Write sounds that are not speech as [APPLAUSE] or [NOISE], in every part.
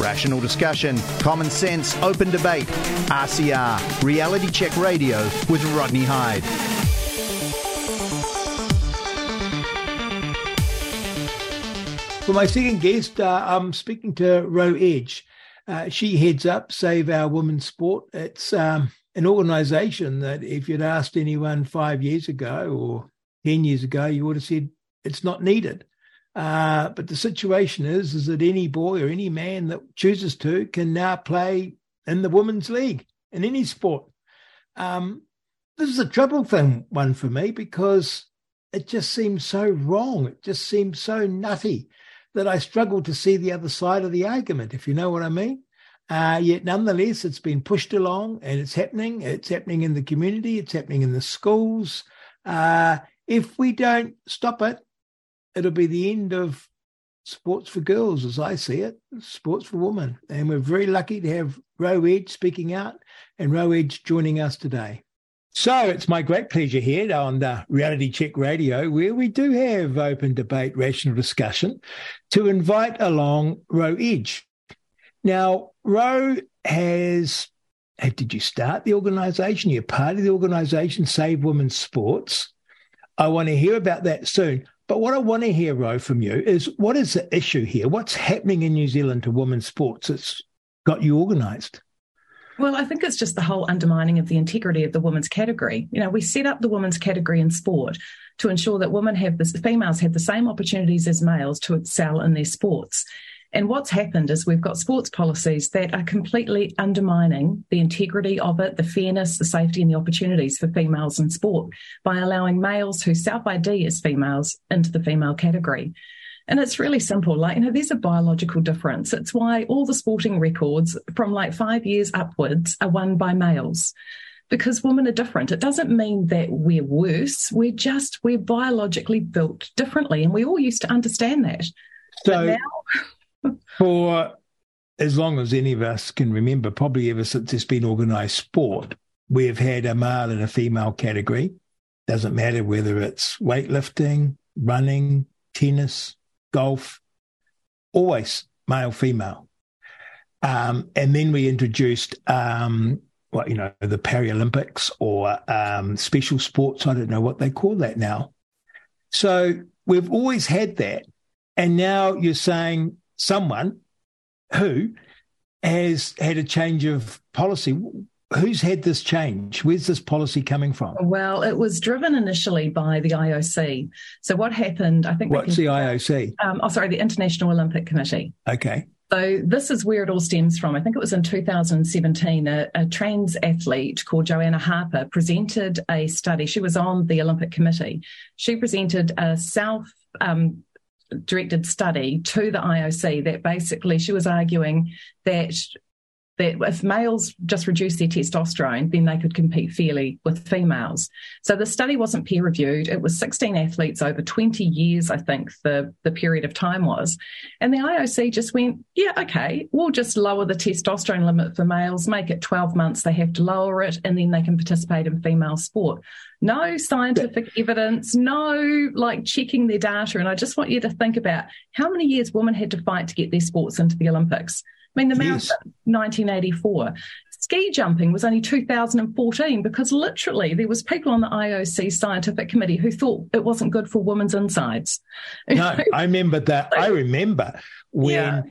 Rational discussion, common sense, open debate. RCR, Reality Check Radio with Rodney Hide. For my second guest, uh, I'm speaking to Ro Edge. Uh, she heads up Save Our Women's Sport. It's um, an organisation that, if you'd asked anyone five years ago or 10 years ago, you would have said it's not needed. Uh, but the situation is, is that any boy or any man that chooses to can now play in the women's league in any sport. Um, this is a trouble thing one for me because it just seems so wrong. It just seems so nutty that I struggle to see the other side of the argument, if you know what I mean. Uh, yet, nonetheless, it's been pushed along and it's happening. It's happening in the community, it's happening in the schools. Uh, if we don't stop it, it'll be the end of sports for girls, as I see it, sports for women. And we're very lucky to have Ro Edge speaking out and Ro Edge joining us today. So it's my great pleasure here on the Reality Check Radio, where we do have open debate, rational discussion, to invite along Ro Edge. Now, Ro has, uh, did you start the organisation? You're part of the organisation, Save Women's Sports. I want to hear about that soon. But what I want to hear, Ro, from you is what is the issue here? What's happening in New Zealand to women's sports that's got you organised? Well, I think it's just the whole undermining of the integrity of the women's category. You know, we set up the women's category in sport to ensure that women have the females have the same opportunities as males to excel in their sports. And what's happened is we've got sports policies that are completely undermining the integrity of it, the fairness, the safety, and the opportunities for females in sport by allowing males who self ID as females into the female category. And it's really simple. Like, you know, there's a biological difference. It's why all the sporting records from like five years upwards are won by males because women are different. It doesn't mean that we're worse. We're just, we're biologically built differently. And we all used to understand that. So, now... for as long as any of us can remember, probably ever since it's been organised sport, we've had a male and a female category. Doesn't matter whether it's weightlifting, running, tennis, golf, always male, female. Um, and then we introduced, um, what, you know, the Paralympics or um, special sports. I don't know what they call that now. So we've always had that. And now you're saying someone who has had a change of policy who's had this change? Where's this policy coming from? Well, it was driven initially by the IOC. So what happened? I think. What's the IOC? Um, oh, sorry, the International Olympic Committee. Okay. So this is where it all stems from. I think it was in 2017. A, a trans athlete called Joanna Harper presented a study. She was on the Olympic Committee. She presented a self. Um, directed study to the IOC that basically she was arguing that that if males just reduce their testosterone, then they could compete fairly with females. So the study wasn't peer reviewed. It was 16 athletes over 20 years, I think the, the period of time was. And the IOC just went, yeah, okay, we'll just lower the testosterone limit for males, make it 12 months. They have to lower it and then they can participate in female sport. No scientific evidence, no like checking their data. And I just want you to think about how many years women had to fight to get their sports into the Olympics. I mean, the yes. 1984. Ski jumping was only 2014 because literally there was people on the IOC scientific committee who thought it wasn't good for women's insides. [LAUGHS] No, I remember that. I remember when. Yeah.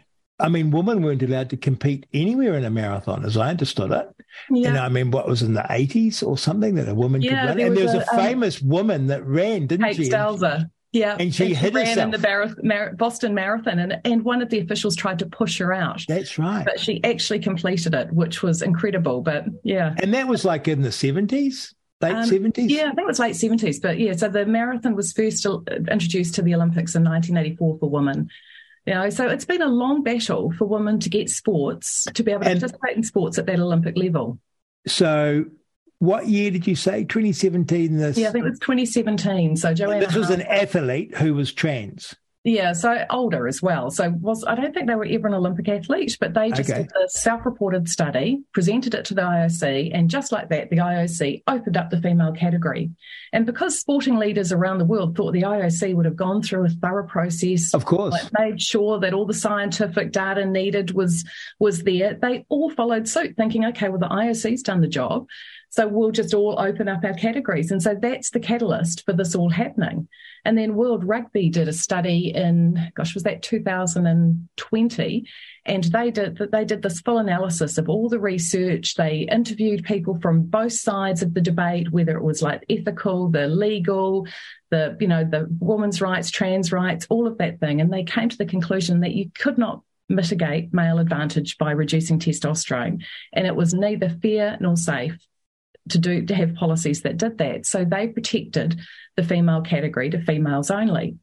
I mean, women weren't allowed to compete anywhere in a marathon, as I understood it. Yeah. And I mean, what was in the 80s or something that a woman yeah, could run? and there was a, a um, famous um, woman that ran, didn't Kate she? Stelzer. Yeah, and she, and she ran herself. in the Bar- Mar- Boston Marathon, and and one of the officials tried to push her out. That's right, but she actually completed it, which was incredible. But yeah, and that was like in the seventies, late um, seventies. Um, yeah, I think it was late seventies. But yeah, so the marathon was first introduced to the Olympics in 1984 for women. You know, so it's been a long battle for women to get sports to be able to and, participate in sports at that Olympic level. So what year did you say? 2017? This, yeah, I think it was 2017. So Joanna. This was an athlete who was trans. Yeah, so older as well. So was I don't think they were ever an Olympic athlete, but they just okay. did a self-reported study, presented it to the IOC, and just like that, the IOC opened up the female category. And because sporting leaders around the world thought the IOC would have gone through a thorough process, of course, like made sure that all the scientific data needed was was there, they all followed suit, thinking, okay, well the IOC's done the job. So we'll just all open up our categories. And so that's the catalyst for this all happening. And then World Rugby did a study in, gosh, was that 2020? And they did they did this full analysis of all the research. They interviewed people from both sides of the debate, whether it was like ethical, the legal, the you know the women's rights, trans rights, all of that thing. And they came to the conclusion that you could not mitigate male advantage by reducing testosterone. And it was neither fair nor safe to do to have policies that did that. So they protected the female category to females only.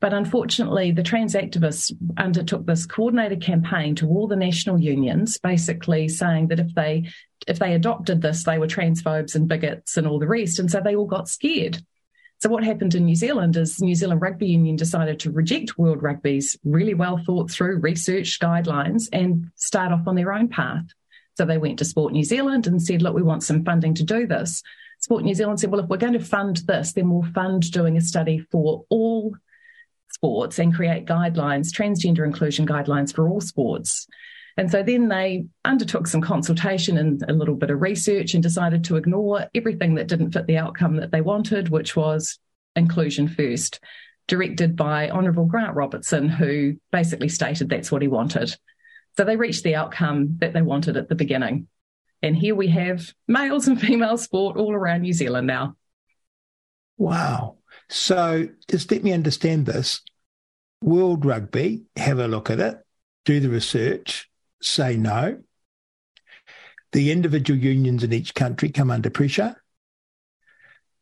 But unfortunately, the trans activists undertook this coordinated campaign to all the national unions, basically saying that if they if they adopted this, they were transphobes and bigots and all the rest. And so they all got scared. So what happened in New Zealand is New Zealand Rugby Union decided to reject World Rugby's really well thought through research guidelines and start off on their own path. So they went to Sport New Zealand and said, look, we want some funding to do this. Sport New Zealand said, well, if we're going to fund this, then we'll fund doing a study for all sports and create guidelines, transgender inclusion guidelines for all sports. And so then they undertook some consultation and a little bit of research and decided to ignore everything that didn't fit the outcome that they wanted, which was inclusion first, directed by Honourable Grant Robertson, who basically stated that's what he wanted. So they reached the outcome that they wanted at the beginning. And here we have males and female sport all around New Zealand now. Wow. So just let me understand this. World Rugby, have a look at it, do the research, say no. The individual unions in each country come under pressure.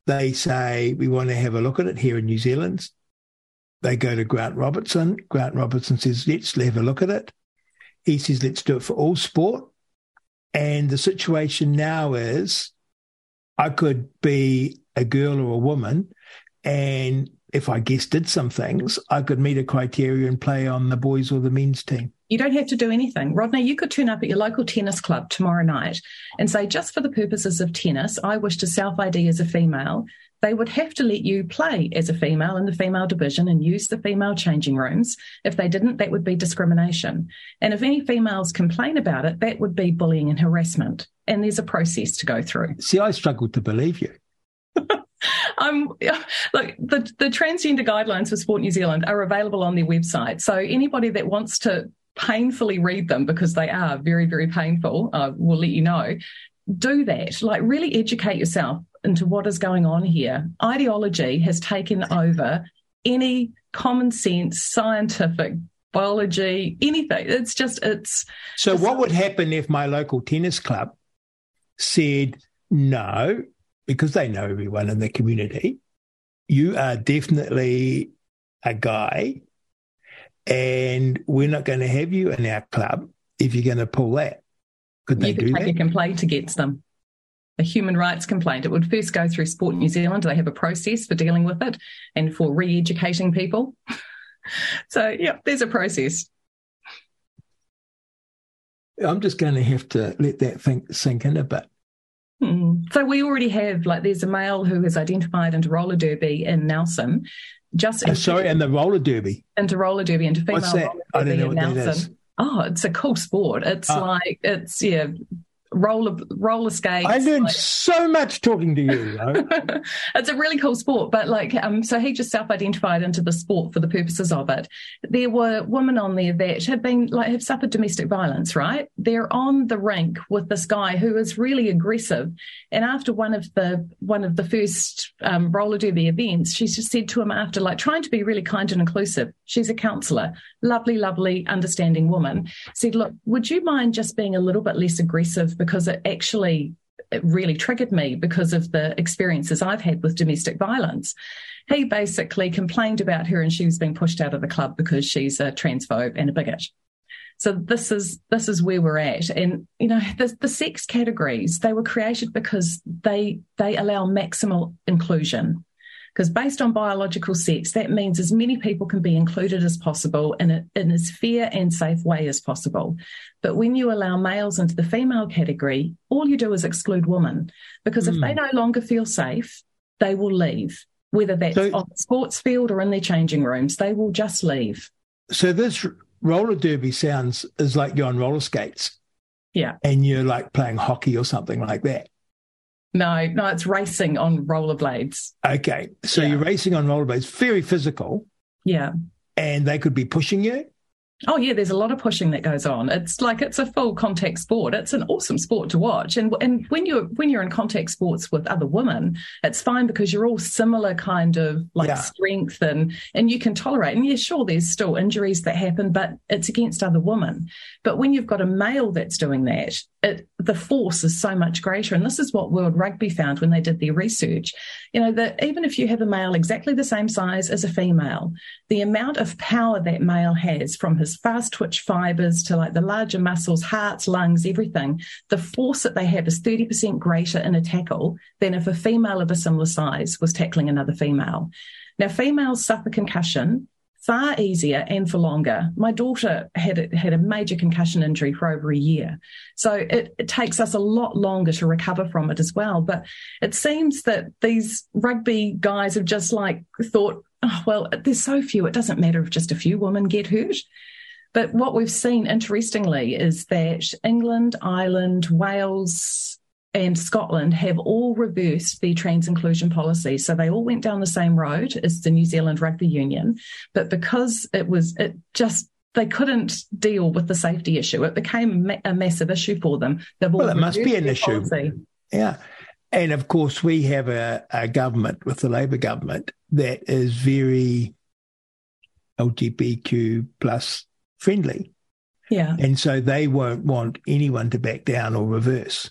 They say, we want to have a look at it here in New Zealand. They go to Grant Robertson. Grant Robertson says, let's have a look at it. He says, let's do it for all sport. And the situation now is I could be a girl or a woman, and if I guess did some things, I could meet a criteria and play on the boys or the men's team. You don't have to do anything. Rodney, you could turn up at your local tennis club tomorrow night and say, just for the purposes of tennis, I wish to self ID as a female they would have to let you play as a female in the female division and use the female changing rooms. If they didn't, that would be discrimination. And if any females complain about it, that would be bullying and harassment. And there's a process to go through. See, I struggled to believe you. [LAUGHS] um, [LAUGHS] look, the, the transgender guidelines for Sport New Zealand are available on their website. So anybody that wants to painfully read them because they are very, very painful, uh, will let you know. Do that. Like, really educate yourself into what is going on here. Ideology has taken over any common sense, scientific, biology, anything. It's just, it's. So, what would happen if my local tennis club said no, because they know everyone in the community? You are definitely a guy, and we're not going to have you in our club if you're going to pull that. Could they you could do take that? a complaint against them a human rights complaint. It would first go through Sport New Zealand. They have a process for dealing with it and for re educating people. [LAUGHS] so, yeah, there's a process. I'm just going to have to let that think sink in a bit. Hmm. So we already have like there's a male who has identified into roller derby in Nelson. Just oh, sorry, and the roller derby into roller derby into female What's that? roller derby I don't know in what Nelson. That is. Oh, it's a cool sport. It's oh. like it's yeah, roller roller skates. I learned like, so much talking to you. [LAUGHS] it's a really cool sport, but like, um, so he just self-identified into the sport for the purposes of it. There were women on there that had been like have suffered domestic violence. Right, they're on the rink with this guy who is really aggressive, and after one of the one of the first um, roller derby events, she's just said to him after like trying to be really kind and inclusive. She's a counsellor, lovely, lovely, understanding woman. Said, look, would you mind just being a little bit less aggressive? because it actually it really triggered me because of the experiences I've had with domestic violence. He basically complained about her and she was being pushed out of the club because she's a transphobe and a bigot. So this is this is where we're at. And you know, the, the sex categories, they were created because they they allow maximal inclusion. Because based on biological sex, that means as many people can be included as possible in, a, in as fair and safe way as possible. But when you allow males into the female category, all you do is exclude women. Because mm. if they hmm. no longer feel safe, they will leave, whether that's so, on the sports field or in their changing rooms. They will just leave. So this roller derby sounds is like you're on roller skates. Yeah. And you're like playing hockey or something like that. No, no, it's racing on rollerblades. Okay. So yeah. you're racing on rollerblades, very physical. Yeah. And they could be pushing you. Oh yeah, there's a lot of pushing that goes on. It's like it's a full contact sport. It's an awesome sport to watch. And and when you're when you're in contact sports with other women, it's fine because you're all similar kind of like yeah. strength and and you can tolerate. And yeah, sure, there's still injuries that happen, but it's against other women. But when you've got a male that's doing that, it, the force is so much greater. And this is what World Rugby found when they did their research. You know, that even if you have a male exactly the same size as a female, the amount of power that male has from his fast twitch fibers to like the larger muscles, hearts, lungs, everything, the force that they have is 30% greater in a tackle than if a female of a similar size was tackling another female. Now, females suffer concussion far easier and for longer. My daughter had had a major concussion injury for over a year. So it, it, takes us a lot longer to recover from it as well. But it seems that these rugby guys have just like thought, oh, well, there's so few, it doesn't matter if just a few women get hurt. But what we've seen, interestingly, is that England, Ireland, Wales, and Scotland have all reversed the trans inclusion policy. So they all went down the same road as the New Zealand Rugby Union. But because it was, it just, they couldn't deal with the safety issue. It became a massive issue for them. They've well, it must be an issue. Policy. Yeah. And of course, we have a, a government with the Labour government that is very LGBTQ plus friendly. Yeah. And so they won't want anyone to back down or reverse.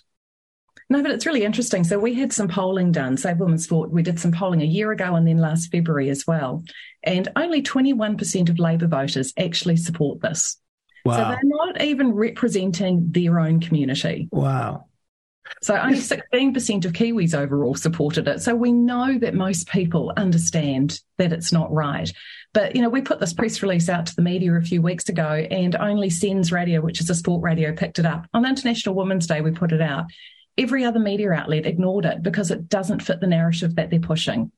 No, but it's really interesting. So we had some polling done, Save Women's Sport. We did some polling a year ago and then last February as well. And only 21% of Labour voters actually support this. Wow. So they're not even representing their own community. Wow. So only 16% of Kiwis overall supported it. So we know that most people understand that it's not right. But, you know, we put this press release out to the media a few weeks ago and only SENZ Radio, which is a sport radio, picked it up. On International Women's Day, we put it out every other media outlet ignored it because it doesn't fit the narrative that they're pushing.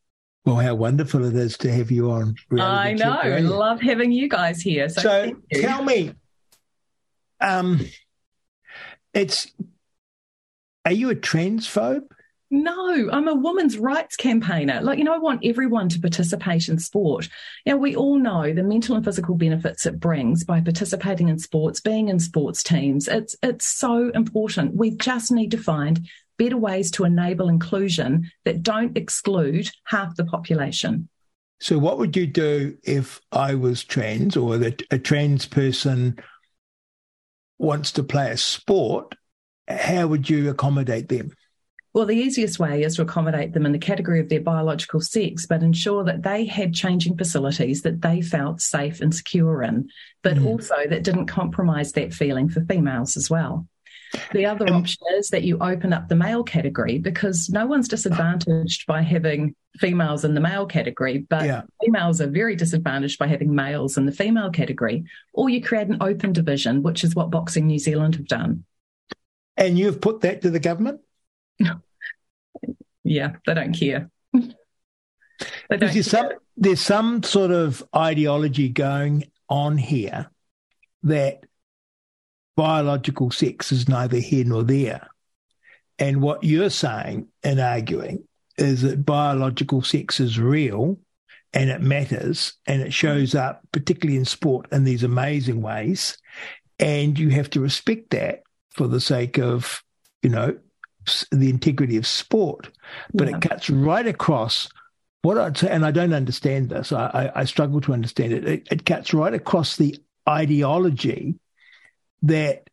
Well, how wonderful it is to have you on. I know. Love having you guys here. So, so tell me, um, it's are you a transphobe? No, I'm a women's rights campaigner. Like, you know, I want everyone to participate in sport. Now, we all know the mental and physical benefits it brings by participating in sports, being in sports teams. It's it's so important. We just need to find better ways to enable inclusion that don't exclude half the population. So, what would you do if I was trans or that a trans person wants to play a sport? How would you accommodate them? Well, the easiest way is to accommodate them in the category of their biological sex, but ensure that they had changing facilities that they felt safe and secure in, but mm. also that didn't compromise that feeling for females as well. The other um, option is that you open up the male category because no one's disadvantaged by having females in the male category, but yeah. females are very disadvantaged by having males in the female category. Or you create an open division, which is what Boxing New Zealand have done. And you've put that to the government? Yeah, they don't care. [LAUGHS] they don't there's, care. Some, there's some sort of ideology going on here that biological sex is neither here nor there. And what you're saying and arguing is that biological sex is real and it matters and it shows up, particularly in sport, in these amazing ways. And you have to respect that for the sake of, you know, the integrity of sport, but yeah. it cuts right across what I'd say, and I don't understand this. I, I, I struggle to understand it. it. It cuts right across the ideology that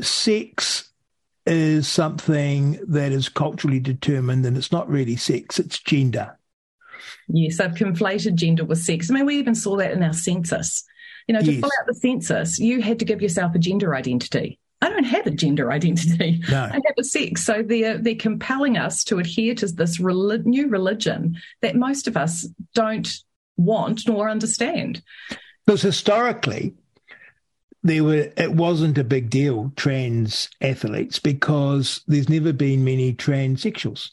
sex is something that is culturally determined and it's not really sex, it's gender. Yes, I've conflated gender with sex. I mean, we even saw that in our census. You know, to yes. fill out the census, you had to give yourself a gender identity. I don't have a gender identity. No. I have a sex. So they're they're compelling us to adhere to this new religion that most of us don't want nor understand. Because historically, there were it wasn't a big deal trans athletes because there's never been many transsexuals.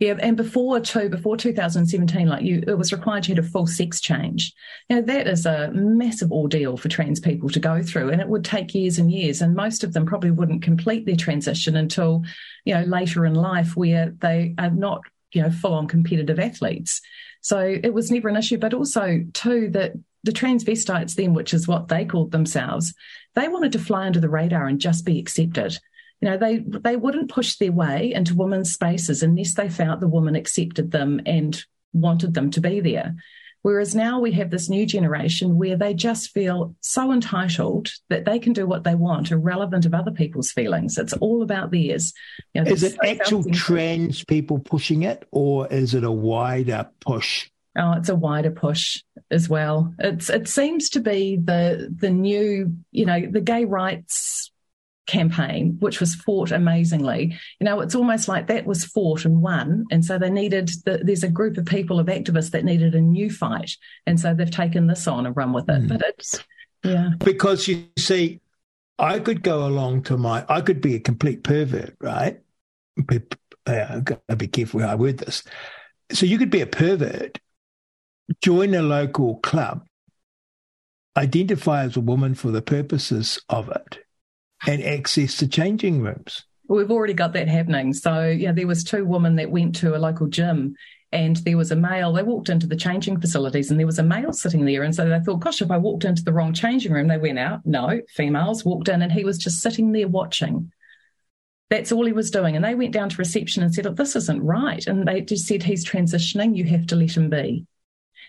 Yeah, and before too, before 2017, like you, it was required you had a full sex change. Now that is a massive ordeal for trans people to go through, and it would take years and years. And most of them probably wouldn't complete their transition until, you know, later in life, where they are not, you know, full on competitive athletes. So it was never an issue. But also too that the transvestites then, which is what they called themselves, they wanted to fly under the radar and just be accepted. You know, they they wouldn't push their way into women's spaces unless they felt the woman accepted them and wanted them to be there. Whereas now we have this new generation where they just feel so entitled that they can do what they want, irrelevant of other people's feelings. It's all about theirs. You know, is it actual trans people pushing it, or is it a wider push? Oh, it's a wider push as well. It's it seems to be the the new, you know, the gay rights campaign, which was fought amazingly. You know, it's almost like that was fought and won. And so they needed, the, there's a group of people, of activists that needed a new fight. And so they've taken this on and run with it. Mm. But it's, yeah. Because you see, I could go along to my, I could be a complete pervert, right? Be, uh, I'll be careful how I word this. So you could be a pervert, join a local club, identify as a woman for the purposes of it, and access to changing rooms. We've already got that happening. So, yeah, there was two women that went to a local gym and there was a male. They walked into the changing facilities and there was a male sitting there. And so they thought, gosh, if I walked into the wrong changing room, they went out. No, females walked in and he was just sitting there watching. That's all he was doing. And they went down to reception and said, this isn't right. And they just said, he's transitioning. You have to let him be.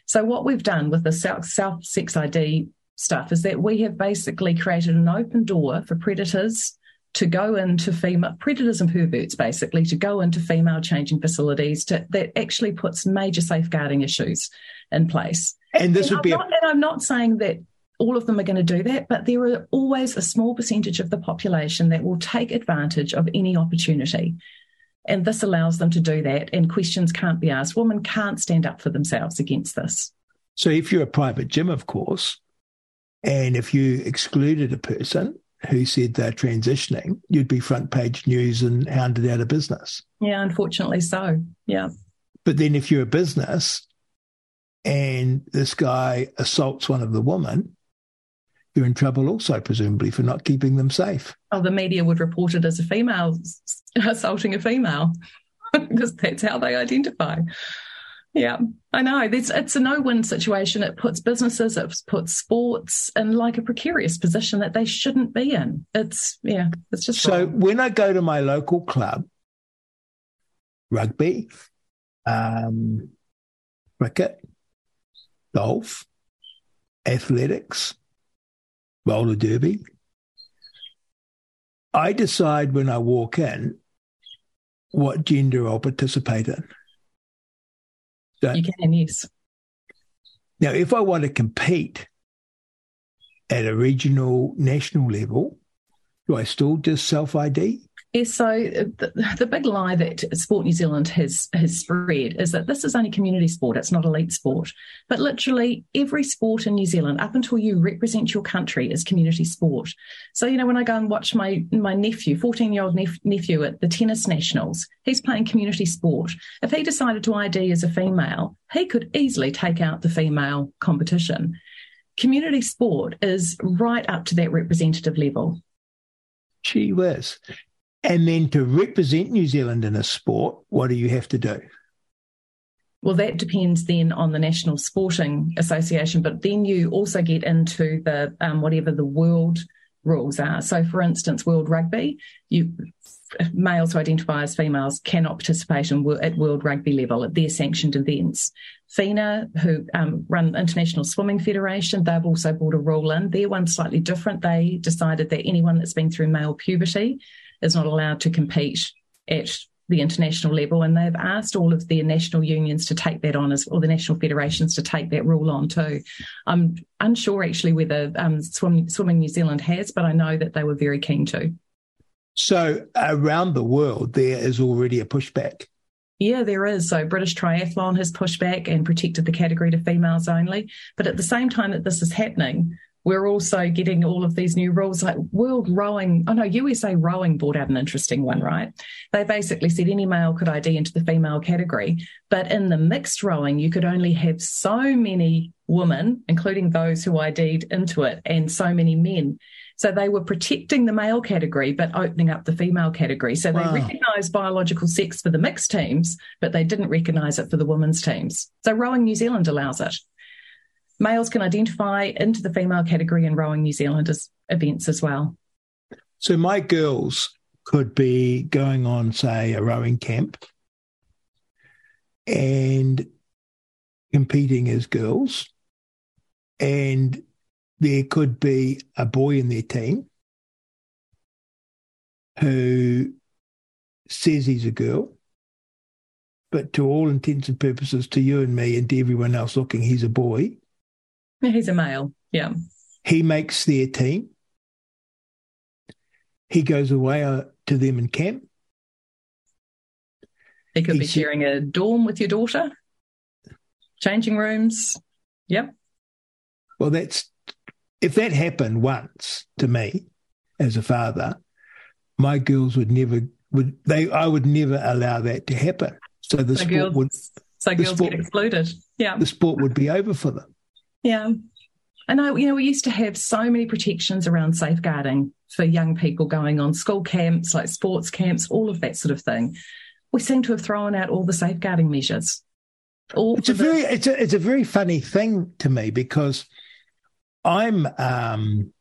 So what we've done with the South, South Sex ID stuff is that we have basically created an open door for predators to go into female predators and perverts basically to go into female changing facilities to, that actually puts major safeguarding issues in place. And this and would I'm be not, a- and I'm not saying that all of them are going to do that, but there are always a small percentage of the population that will take advantage of any opportunity. And this allows them to do that, and questions can't be asked. Women can't stand up for themselves against this. So, if you're a private gym, of course, and if you excluded a person who said they're transitioning, you'd be front page news and hounded out of business. Yeah, unfortunately so. Yeah. But then if you're a business and this guy assaults one of the women, you're in trouble also, presumably, for not keeping them safe. Oh, the media would report it as a female [LAUGHS] assaulting a female [LAUGHS] because that's how they identify. Yeah, I know. It's, it's a no-win situation. It puts businesses, it puts sports in like a precarious position that they shouldn't be in. It's yeah, it's just so. Wrong. When I go to my local club, rugby, um, cricket, golf, athletics, roller derby, I decide when I walk in what gender I'll participate in. You can, yes. Now, if I want to compete at a regional, national level, do I still just self ID? Yes, so uh, the, the, big lie that Sport New Zealand has has spread is that this is only community sport; it's not elite sport. But literally every sport in New Zealand, up until you represent your country, is community sport. So you know, when I go and watch my my nephew, fourteen year old nep- nephew at the tennis nationals, he's playing community sport. If he decided to ID as a female, he could easily take out the female competition. Community sport is right up to that representative level. Gee whiz. And then to represent New Zealand in a sport, what do you have to do? Well, that depends then on the National Sporting Association, but then you also get into the um, whatever the world rules are. So, for instance, World Rugby, you males who identify as females cannot participate in, at World Rugby level at their sanctioned events. FINA, who um, run International Swimming Federation, they've also brought a rule in. Their one's slightly different. They decided that anyone that's been through male puberty is not allowed to compete at the international level, and they've asked all of the national unions to take that on as, or the national federations to take that rule on too. I'm unsure actually whether um, Swim, Swimming New Zealand has, but I know that they were very keen to. So around the world, there is already a pushback. Yeah, there is. So British Triathlon has pushed back and protected the category to females only. But at the same time that this is happening, we're also getting all of these new rules like World Rowing. Oh no, USA Rowing brought out an interesting one, right? They basically said any male could ID into the female category, but in the mixed rowing, you could only have so many women, including those who ID'd into it, and so many men. So they were protecting the male category, but opening up the female category. So they wow. recognised biological sex for the mixed teams, but they didn't recognise it for the women's teams. So Rowing New Zealand allows it males can identify into the female category in rowing New Zealand as events as well. So my girls could be going on, say, a rowing camp and competing as girls, and there could be a boy in their team who says he's a girl, but to all intents and purposes, to you and me and to everyone else looking, he's a boy. He's a male. Yeah. He makes their team. He goes away uh, to them in camp. He could be sharing a dorm with your daughter, changing rooms. Yep. Well, that's if that happened once to me as a father, my girls would never would they I would never allow that to happen. So the so sport girls, would so girls sport, get excluded. Yeah. The sport would be over for them. Yeah. And I, you know, we used to have so many protections around safeguarding for young people going on school camps, like sports camps, all of that sort of thing. We seem to have thrown out all the safeguarding measures. All it's a the- very, it's a, it's a very funny thing to me because I'm, um,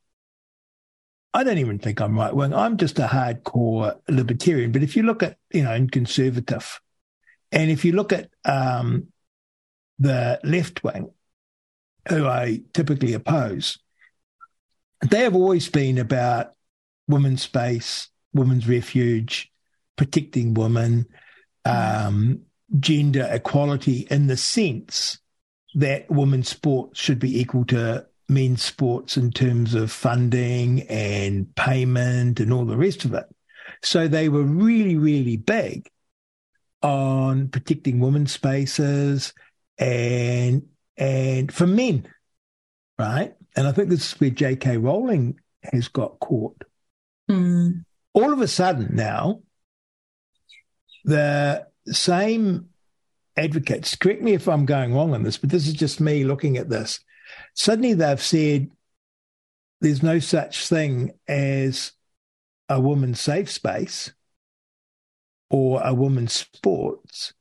I don't even think I'm right wing. I'm just a hardcore libertarian. But if you look at, you know, and conservative, and if you look at um, the left wing, who I typically oppose, they have always been about women's space, women's refuge, protecting women, um, gender equality in the sense that women's sports should be equal to men's sports in terms of funding and payment and all the rest of it. So they were really, really big on protecting women's spaces and and for men, right? And I think this is where J.K. Rowling has got caught. Mm. All of a sudden now, the same advocates, correct me if I'm going wrong on this, but this is just me looking at this. Suddenly they've said there's no such thing as a woman's safe space or a woman's sports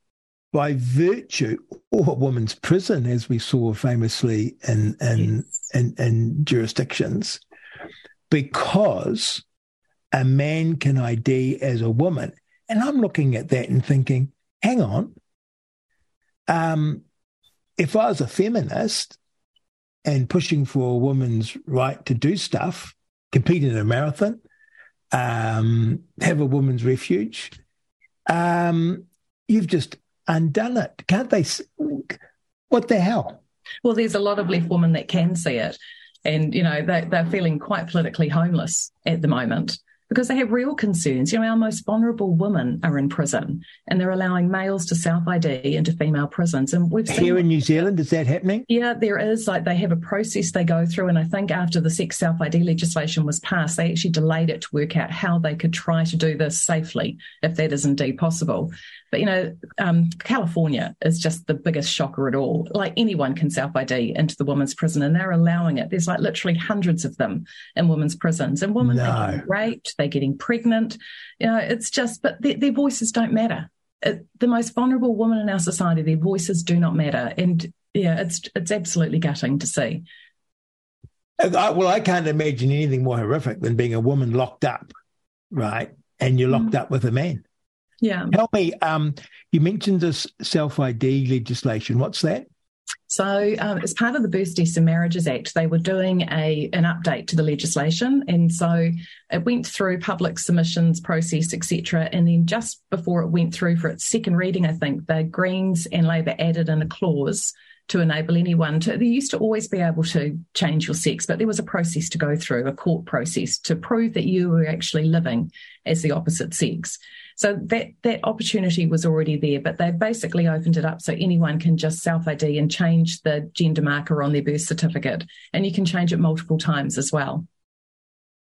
by virtue or a woman's prison, as we saw famously in in, yes. in, in jurisdictions, because a man can ID as a woman. And I'm looking at that and thinking, hang on. Um, if I was a feminist and pushing for a woman's right to do stuff, compete in a marathon, um, have a woman's refuge, um, you've just undone it. Can't they? What the hell? Well, there's a lot of left women that can see it. And, you know, they, they're feeling quite politically homeless at the moment because they have real concerns. You know, our most vulnerable women are in prison and they're allowing males to self ID into female prisons. And we've here in New Zealand, is that happening? Yeah, there is. Like they have a process they go through. And I think after the sex self ID legislation was passed, they actually delayed it to work out how they could try to do this safely, if that is indeed possible. But you know, um, California is just the biggest shocker at all. Like anyone can self ID into the women's prison, and they're allowing it. There's like literally hundreds of them in women's prisons, and women no. are getting raped, they're getting pregnant. You know, it's just, but their, their voices don't matter. It, the most vulnerable women in our society, their voices do not matter, and yeah, it's it's absolutely gutting to see. I, well, I can't imagine anything more horrific than being a woman locked up, right? And you're locked mm. up with a man. Yeah. Tell me, um, you mentioned this self ID legislation. What's that? So, um, as part of the Births, Deaths and Marriages Act, they were doing a an update to the legislation, and so it went through public submissions process, etc. And then just before it went through for its second reading, I think the Greens and Labour added in a clause to enable anyone to. They used to always be able to change your sex, but there was a process to go through, a court process to prove that you were actually living as the opposite sex. So that that opportunity was already there, but they basically opened it up so anyone can just self ID and change the gender marker on their birth certificate, and you can change it multiple times as well.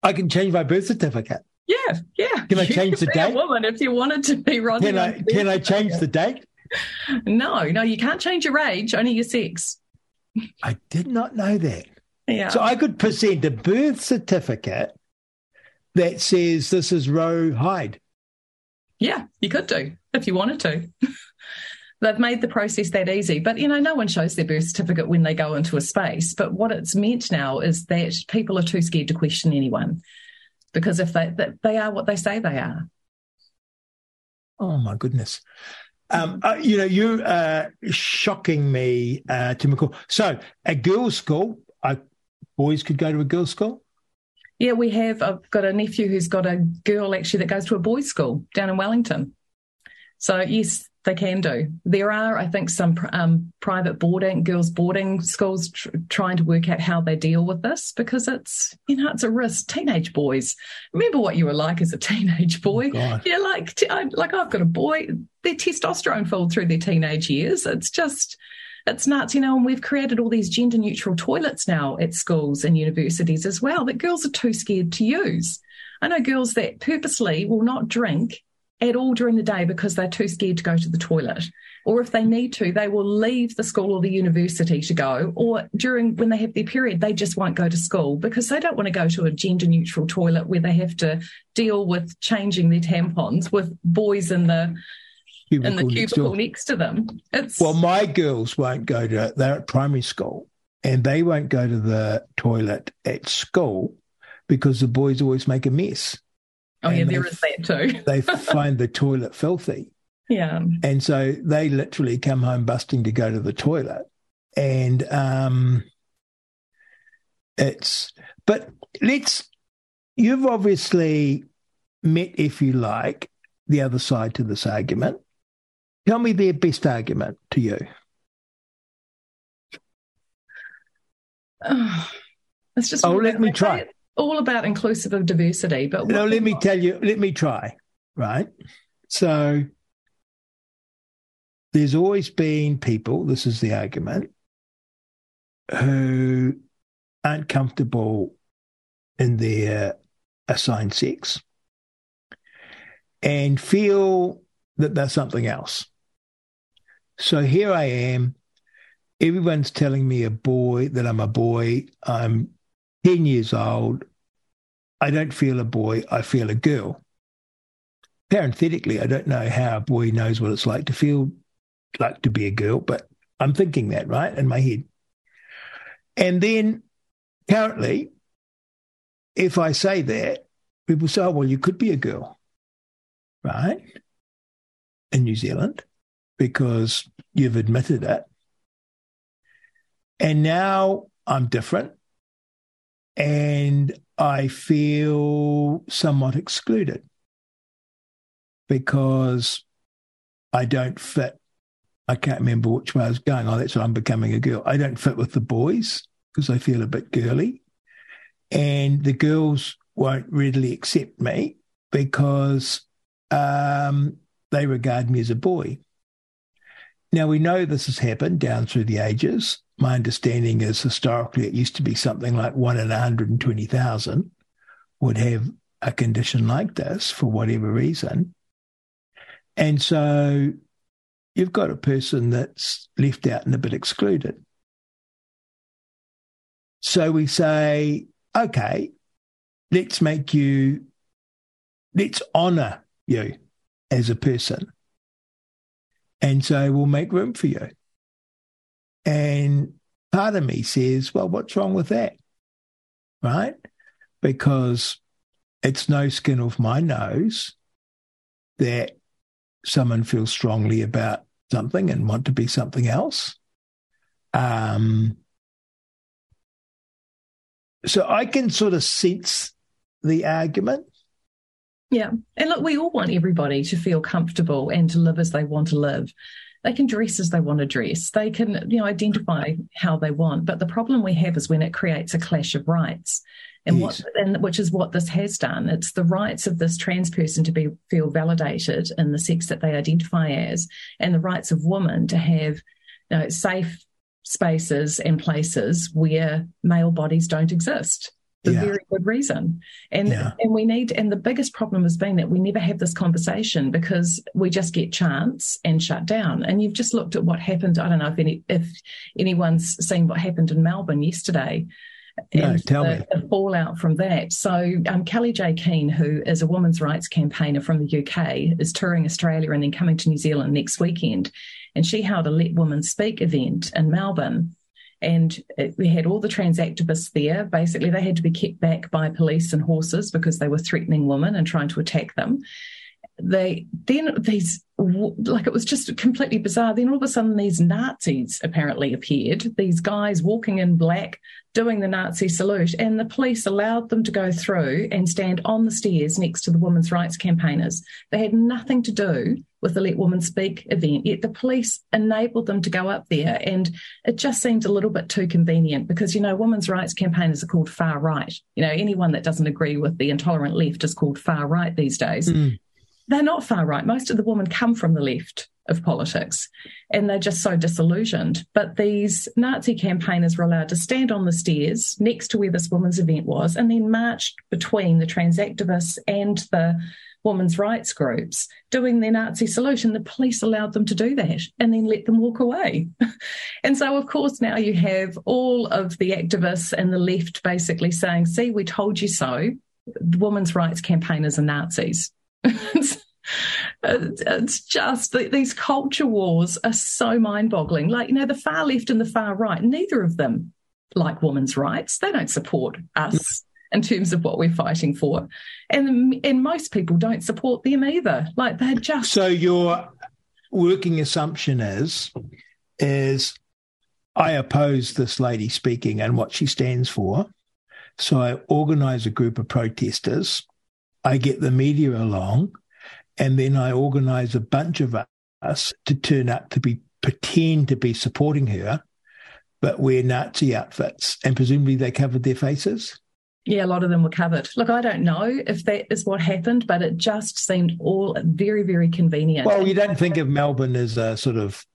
I can change my birth certificate. Yeah, yeah. Can I change the [LAUGHS] date? woman, if you wanted to be Rodney. Can I can I change the date? [LAUGHS] No, no, you can't change your age, only your sex. I did not know that. Yeah. So I could present a birth certificate that says this is Ro Hide. Yeah, you could do if you wanted to. [LAUGHS] They've made the process that easy. But, you know, no one shows their birth certificate when they go into a space. But what it's meant now is that people are too scared to question anyone because if they, they are what they say they are. Oh, my goodness. Um, uh, you know, you are shocking me, uh, Tim McCall. So, a girls' school, I, boys could go to a girls' school? Yeah, we have. I've got a nephew who's got a girl actually that goes to a boys' school down in Wellington. So yes, they can do. There are, I think, some um, private boarding, girls' boarding schools tr- trying to work out how they deal with this because it's, you know, it's a risk. Teenage boys. Remember what you were like as a teenage boy? Oh, yeah, like, t- I, like I've got a boy. Their testosterone filled through their teenage years. It's just it's nuts, you know, and we've created all these gender neutral toilets now at schools and universities as well that girls are too scared to use. I know girls that purposely will not drink at all during the day because they're too scared to go to the toilet. Or if they need to, they will leave the school or the university to go. Or during when they have their period, they just won't go to school because they don't want to go to a gender neutral toilet where they have to deal with changing their tampons with boys in the in the cubicle next, next to them. It's well, my girls won't go to. They're at primary school, and they won't go to the toilet at school because the boys always make a mess. Oh yeah, there is that too. [LAUGHS] they [LAUGHS] find the toilet filthy. Yeah, and so they literally come home busting to go to the toilet, and um, it's. But let's. You've obviously met, if you like, the other side to this argument. Tell me their best argument to you. Oh, it's just oh, let me try. All about inclusive of diversity, but no, let me tell you. Let me try. Right. So there's always been people. This is the argument who aren't comfortable in their assigned sex and feel that they're something else. So here I am. Everyone's telling me a boy that I'm a boy. I'm 10 years old. I don't feel a boy. I feel a girl. Parenthetically, I don't know how a boy knows what it's like to feel like to be a girl, but I'm thinking that, right, in my head. And then currently, if I say that, people say, oh, well, you could be a girl, right? In New Zealand because you've admitted it. And now I'm different and I feel somewhat excluded because I don't fit. I can't remember which way I was going. Oh, that's why I'm becoming a girl. I don't fit with the boys because I feel a bit girly. And the girls won't readily accept me because um, they regard me as a boy. Now, we know this has happened down through the ages. My understanding is historically it used to be something like one in 120,000 would have a condition like this for whatever reason. And so you've got a person that's left out and a bit excluded. So we say, okay, let's make you, let's honor you as a person. And so we'll make room for you. And part of me says, well, what's wrong with that? Right? Because it's no skin off my nose that someone feels strongly about something and want to be something else. Um, so I can sort of sense the argument. Yeah. And look, we all want everybody to feel comfortable and to live as they want to live. They can dress as they want to dress. They can, you know, identify how they want. But the problem we have is when it creates a clash of rights. And yes. what and which is what this has done. It's the rights of this trans person to be feel validated in the sex that they identify as, and the rights of women to have you know, safe spaces and places where male bodies don't exist for yeah. very good reason. And yeah. and we need and the biggest problem has been that we never have this conversation because we just get chance and shut down. And you've just looked at what happened. I don't know if any if anyone's seen what happened in Melbourne yesterday. No, tell the, me. the fallout from that. So, um, Kellie-Jay Keen, who is a women's rights campaigner from the UK, is touring Australia and then coming to New Zealand next weekend. And she held a Let Women Speak event in Melbourne. And it, we had all the trans activists there. Basically, they had to be kept back by police and horses because they were threatening women and trying to attack them. They then these like it was just completely bizarre. Then all of a sudden, these Nazis apparently appeared. These guys walking in black, doing the Nazi salute, and the police allowed them to go through and stand on the stairs next to the women's rights campaigners. They had nothing to do with the Let Women Speak event, yet the police enabled them to go up there, and it just seemed a little bit too convenient because you know women's rights campaigners are called far right. You know anyone that doesn't agree with the intolerant left is called far right these days. Mm they're not far right. Most of the women come from the left of politics and they're just so disillusioned. But these Nazi campaigners were allowed to stand on the stairs next to where this woman's event was and then marched between the trans activists and the women's rights groups doing their Nazi salute. And the police allowed them to do that and then let them walk away. [LAUGHS] and so, of course, now you have all of the activists and the left basically saying, see, we told you so. The women's rights campaigners are Nazis. [LAUGHS] it's, it's just these culture wars are so mind boggling. Like, you know, the far left and the far right, neither of them like women's rights. They don't support us in terms of what we're fighting for. And, and most people don't support them either. Like, they're just. So, your working assumption is, is I oppose this lady speaking and what she stands for. So I organize a group of protesters. I get the media along and then I organize a bunch of us to turn up to be pretend to be supporting her, but wear Nazi outfits, and presumably they covered their faces. Yeah, a lot of them were covered. Look, I don't know if that is what happened, but it just seemed all very, very convenient. Well, you don't think of Melbourne as a sort of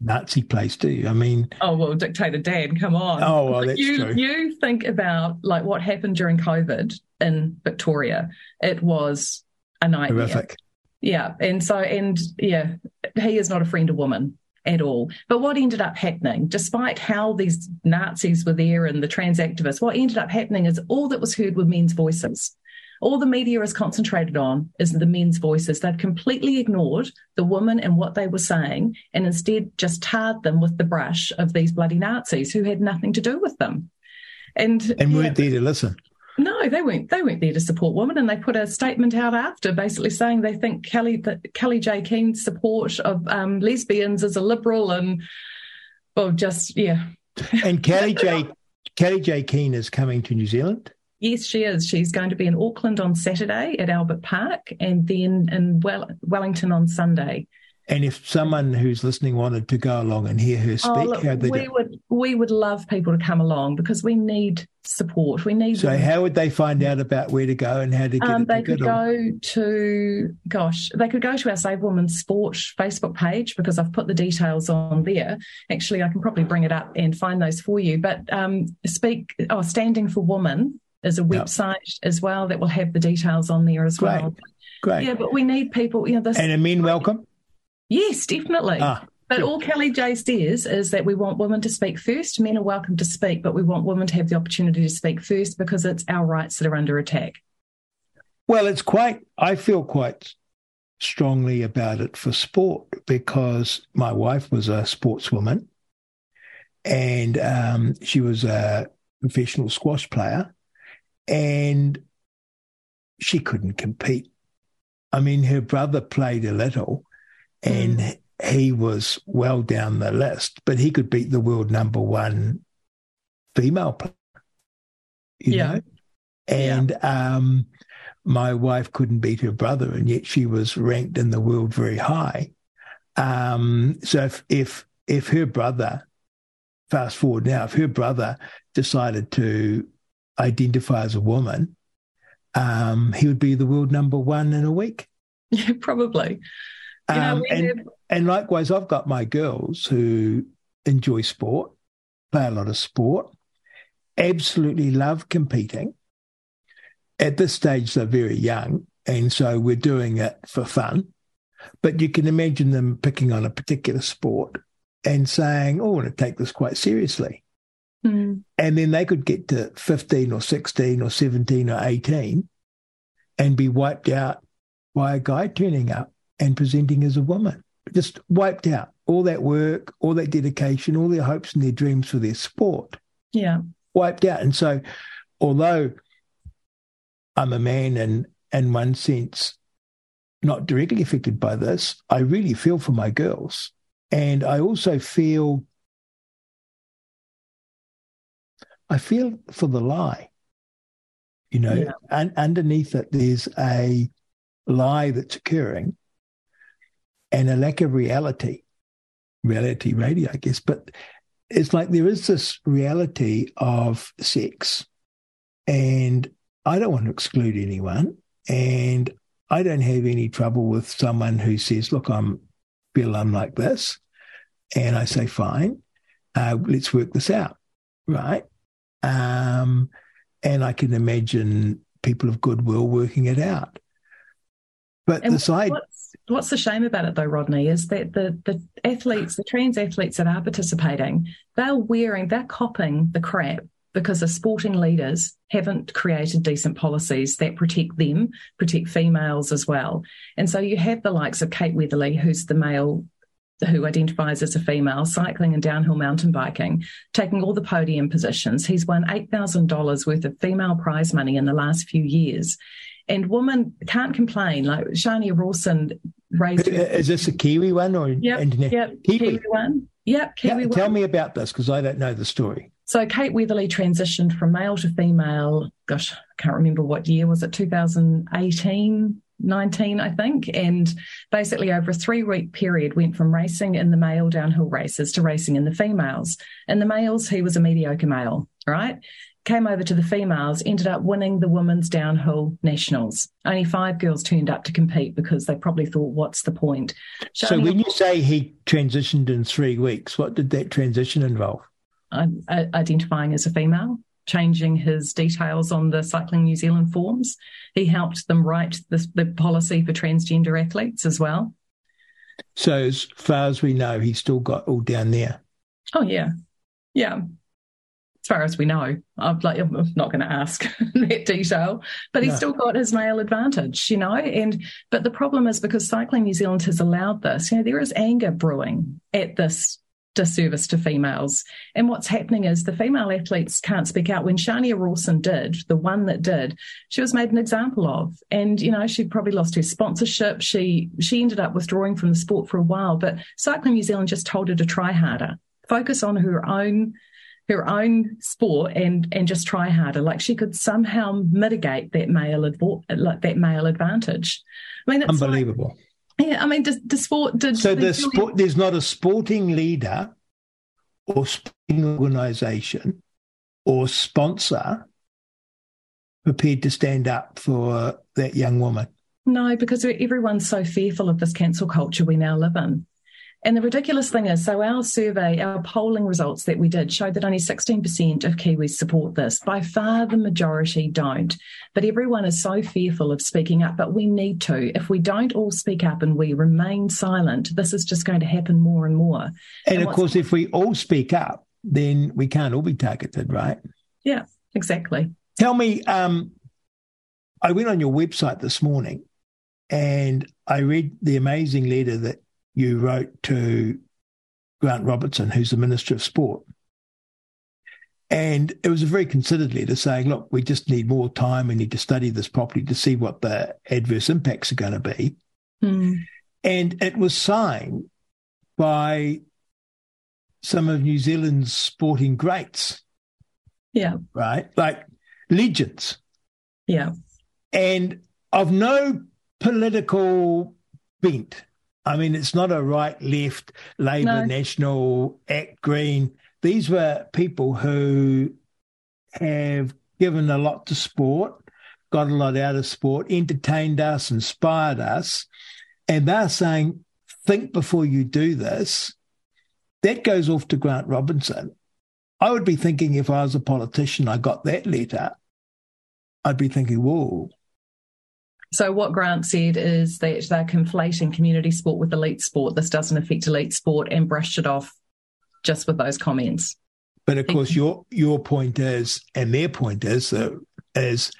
Nazi place, do you? I mean, oh well, dictator Dan, come on. Oh, well, that's you true. you think about like what happened during COVID in Victoria. It was a nightmare. Horrific. Yeah. And so, and yeah, he is not a friend of woman at all. But what ended up happening, despite how these Nazis were there and the trans activists, what ended up happening is all that was heard were men's voices. All the media is concentrated on is the men's voices. They've completely ignored the women and what they were saying and instead just tarred them with the brush of these bloody Nazis who had nothing to do with them. And, and weren't there to listen. No, they weren't. They weren't there to support women, and they put a statement out after, basically saying they think Kelly that Kellie-Jay Keen's support of um, lesbians is a liberal and, well, just yeah. And Kelly [LAUGHS] J. Kellie-Jay Keen is coming to New Zealand. Yes, she is. She's going to be in Auckland on Saturday at Albert Park, and then in well- Wellington on Sunday. And if someone who's listening wanted to go along and hear her oh, speak, oh, look, how we do? would we would love people to come along because we need support. We need. So, how would they find out about where to go and how to get? Um, they could go to, gosh, they could go to our Save Women Sport Facebook page because I've put the details on there. Actually, I can probably bring it up and find those for you. But um, speak, oh, Standing for Women is a website yep. as well that will have the details on there as Great. well. Great. Yeah, but we need people. You know, this and a men welcome. Yes, definitely. Ah, but all Kellie-Jay says is that we want women to speak first. Men are welcome to speak, but we want women to have the opportunity to speak first because it's our rights that are under attack. Well, it's quite, I feel quite strongly about it for sport because my wife was a sportswoman and um, she was a professional squash player and she couldn't compete. I mean, her brother played a little and mm. he was well down the list, but he could beat the world number one female player. You yeah. know? And yeah. um, my wife couldn't beat her brother, and yet she was ranked in the world very high. Um, so if, if if her brother, fast forward now, if her brother decided to identify as a woman, um, he would be the world number one in a week. Yeah, [LAUGHS] probably. Um, know, and, have... and likewise, I've got my girls who enjoy sport, play a lot of sport, absolutely love competing. At this stage, they're very young, and so we're doing it for fun. But you can imagine them picking on a particular sport and saying, Oh, I want to take this quite seriously. Mm. And then they could get to 15 or 16 or 17 or 18 and be wiped out by a guy turning up and presenting as a woman. Just wiped out all that work, all that dedication, all their hopes and their dreams for their sport. Yeah. Wiped out. And so, although I'm a man and in one sense not directly affected by this, I really feel for my girls. And I also feel I feel for the lie. You know, yeah. and underneath it there's a lie that's occurring and a lack of reality. Reality radio, I guess. But it's like there is this reality of sex. And I don't want to exclude anyone. And I don't have any trouble with someone who says, look, I'm feel I'm like this. And I say, fine, uh, let's work this out. Right. Um, and I can imagine people of goodwill working it out. But and. What's, what's the shame about it, though, Rodney, is that the, the athletes, the trans athletes that are participating, they're wearing, they're copping the crap because the sporting leaders haven't created decent policies that protect them, protect females as well. And so you have the likes of Kate Weatherly, who's the male who identifies as a female, cycling and downhill mountain biking, taking all the podium positions. He's won $8,000 worth of female prize money in the last few years. And women can't complain. Like Shania Rawson raised. Uh, is this a Kiwi one or yep, internet? Yep, Kiwi. Kiwi one. Yep, Kiwi yeah, one. Tell me about this because I don't know the story. So Kate Weatherly transitioned from male to female. Gosh, I can't remember what year was it? 2018, 19, I think. And basically over a three week period went from racing in the male downhill races to racing in the females. In the males, he was a mediocre male, right? Came over to the females, ended up winning the women's downhill nationals. Only five girls turned up to compete because they probably thought, what's the point? so when you say he transitioned in three weeks, what did that transition involve? Uh, identifying as a female, changing his details on the Cycling New Zealand forms. He helped them write the, the policy for transgender athletes as well. So, as far as we know, he's still got all down there. Oh yeah, yeah. As far as we know, I'm like I'm not going to ask [LAUGHS] that detail, but he's no. still got his male advantage, you know. And but the problem is because Cycling New Zealand has allowed this, you know, there is anger brewing at this disservice to females. And what's happening is the female athletes can't speak out. When Shania Rawson did, the one that did, she was made an example of. And, you know, she probably lost her sponsorship. She she ended up withdrawing from the sport for a while. But Cycling New Zealand just told her to try harder, focus on her own her own sport and and just try harder. Like she could somehow mitigate that male advo- that male advantage. I mean, unbelievable. Like, yeah, I mean, does the sport? Did so the sport, there's not a sporting leader or sporting organisation or sponsor prepared to stand up for that young woman. No, because everyone's so fearful of this cancel culture we now live in. And the ridiculous thing is, so our survey, our polling results that we did showed that only 16% of Kiwis support this. By far, the majority don't. But everyone is so fearful of speaking up, but we need to. If we don't all speak up and we remain silent, this is just going to happen more and more. And, and of course, if we all speak up, then we can't all be targeted, right? Yeah, exactly. Tell me, um, I went on your website this morning and I read the amazing letter that you wrote to Grant Robertson, who's the Minister of Sport. And it was a very considered letter saying, look, we just need more time. We need to study this properly to see what the adverse impacts are going to be. Mm. And it was signed by some of New Zealand's sporting greats. Yeah. Right? Like legends. Yeah. And of no political bent. I mean, it's not a right, left, Labour, No. National, Act Green. These were people who have given a lot to sport, got a lot out of sport, entertained us, inspired us. And they're saying, think before you do this. That goes off to Grant Robertson. I would be thinking if I was a politician, I got that letter, I'd be thinking, whoa, So what Grant said is that they're conflating community sport with elite sport. This doesn't affect elite sport and brushed it off just with those comments. But of course, your your point is, and their point is, that is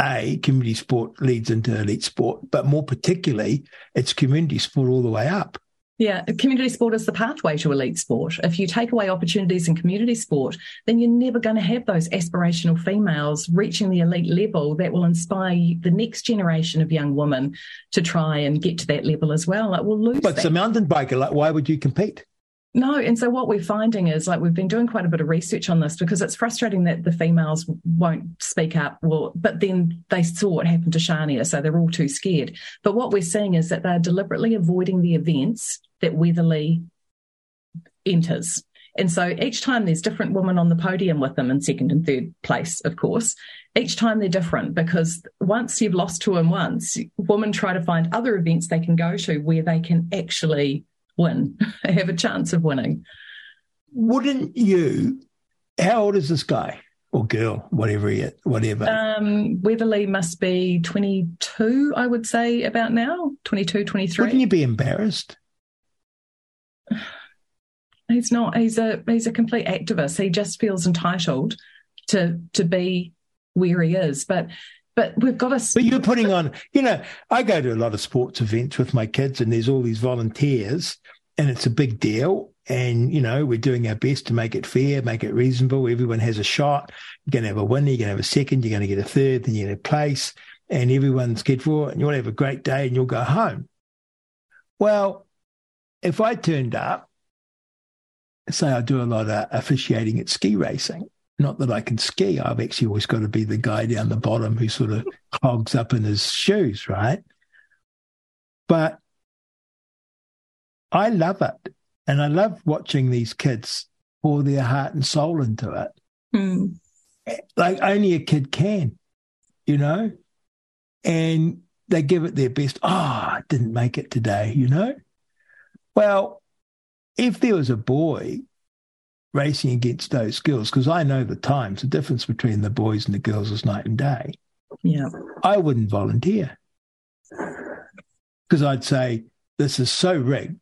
a community sport leads into elite sport, but more particularly, it's community sport all the way up. Yeah, community sport is the pathway to elite sport. If you take away opportunities in community sport, then you're never going to have those aspirational females reaching the elite level that will inspire the next generation of young women to try and get to that level as well. Like we'll lose But it's a mountain biker. Like, why would you compete? No, and so what we're finding is like we've been doing quite a bit of research on this because it's frustrating that the females won't speak up. Well, but then they saw what happened to Shania, so they're all too scared. But what we're seeing is that they're deliberately avoiding the events that Weatherly enters. And so each time there's different women on the podium with them in second and third place, of course. Each time they're different because once you've lost to them once, women try to find other events they can go to where they can actually win, [LAUGHS] have a chance of winning. Wouldn't you? How old is this guy or girl, whatever he is, whatever? Um, Weatherly must be 22, I would say, about now 22, 23. Wouldn't you be embarrassed? He's not. He's a he's a complete activist. He just feels entitled to to be where he is. But but we've got to. But you're putting on, you know, I go to a lot of sports events with my kids, and there's all these volunteers, and it's a big deal. And, you know, we're doing our best to make it fair, make it reasonable. Everyone has a shot. You're going to have a winner, you're going to have a second, you're going to get a third, then you're going to place, and everyone's good for it, and you'll have a great day and you'll go home. Well, if I turned up, say I do a lot of officiating at ski racing, not that I can ski. I've actually always got to be the guy down the bottom who sort of clogs up in his shoes, right? But I love it. And I love watching these kids pour their heart and soul into it. Hmm. Like only a kid can, you know? And they give it their best. Oh, I didn't make it today, you know? Well, if there was a boy racing against those girls, because I know the times, the difference between the boys and the girls is night and day. Yeah. I wouldn't volunteer because I'd say this is so rigged.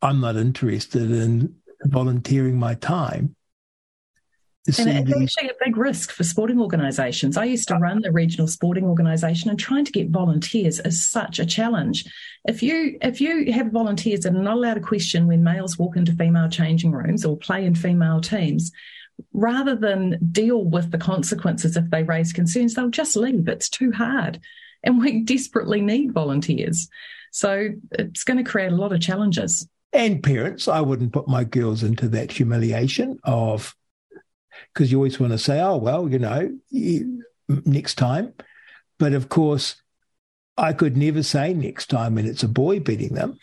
I'm not interested in volunteering my time to And it's actually a big risk for sporting organisations. I used to run the regional sporting organisation, and trying to get volunteers is such a challenge. If you if you have volunteers that are not allowed to question when males walk into female changing rooms or play in female teams, rather than deal with the consequences if they raise concerns, they'll just leave. It's too hard, and we desperately need volunteers. So it's going to create a lot of challenges. And parents, I wouldn't put my girls into that humiliation of because you always want to say, oh, well, you know, next time. But of course, I could never say next time when it's a boy beating them.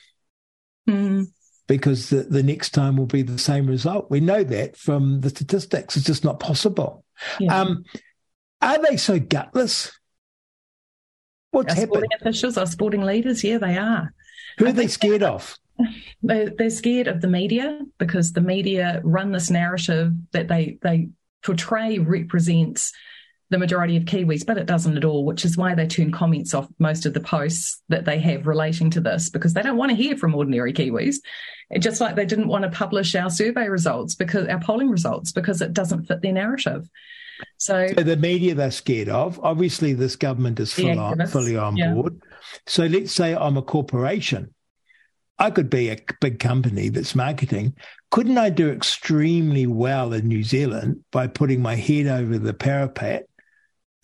Hmm. because the, the next time will be the same result. We know that from the statistics. It's just not possible. Yeah. Um, are they so gutless? What's Our happened? sporting officials, our sporting leaders, yeah, they are. Who I are they scared of? They're, they're scared of the media because the media run this narrative that they they portray represents the majority of Kiwis, but it doesn't at all, which is why they turn comments off most of the posts that they have relating to this because they don't want to hear from ordinary Kiwis. Just like they didn't want to publish our survey results because our polling results because it doesn't fit their narrative. So So the media they're scared of. Obviously, this government is full on, fully on yeah. board. So let's say I'm a corporation. I could be a big company that's marketing. Couldn't I do extremely well in New Zealand by putting my head over the parapet,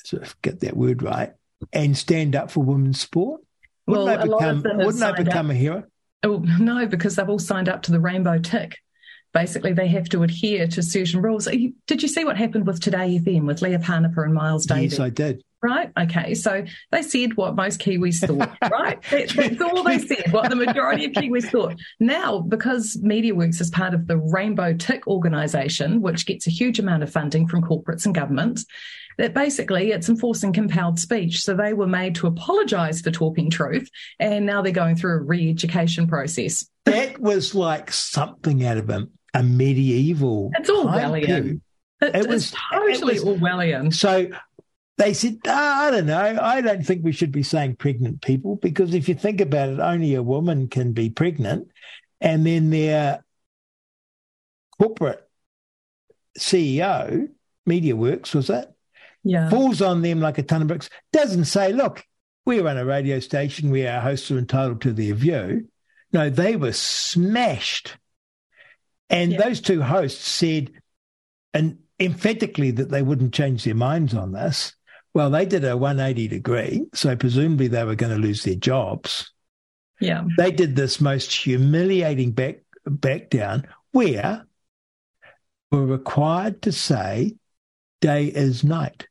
sort of get that word right, and stand up for women's sport? Wouldn't Well, I become, of them have wouldn't I become a hero? Oh, no, because they've all signed up to the rainbow tick. Basically, they have to adhere to certain rules. Did you see what happened with Today FM with Leah Panapa and Miles Davis? Yes, I did. Right. Okay. So they said what most Kiwis thought, right? That, that's all they said, what the majority of Kiwis thought. Now, because MediaWorks is part of the Rainbow Tick organisation, which gets a huge amount of funding from corporates and governments, that basically it's enforcing compelled speech. So they were made to apologise for talking truth, and now they're going through a re-education process. That was like something out of a, a medieval. It's Orwellian. It, it was totally it was, Orwellian. So they said, oh, I don't know. I don't think we should be saying pregnant people because if you think about it, only a woman can be pregnant. And then their corporate CEO, MediaWorks, was it? yeah. falls on them like a ton of bricks, doesn't say, look, we run a radio station where our hosts are entitled to their view. No, they were smashed. And yeah. those two hosts said, and emphatically that they wouldn't change their minds on this. Well, they did a 180 degree. So presumably they were going to lose their jobs. Yeah. They did this most humiliating back back down where we're required to say day is night.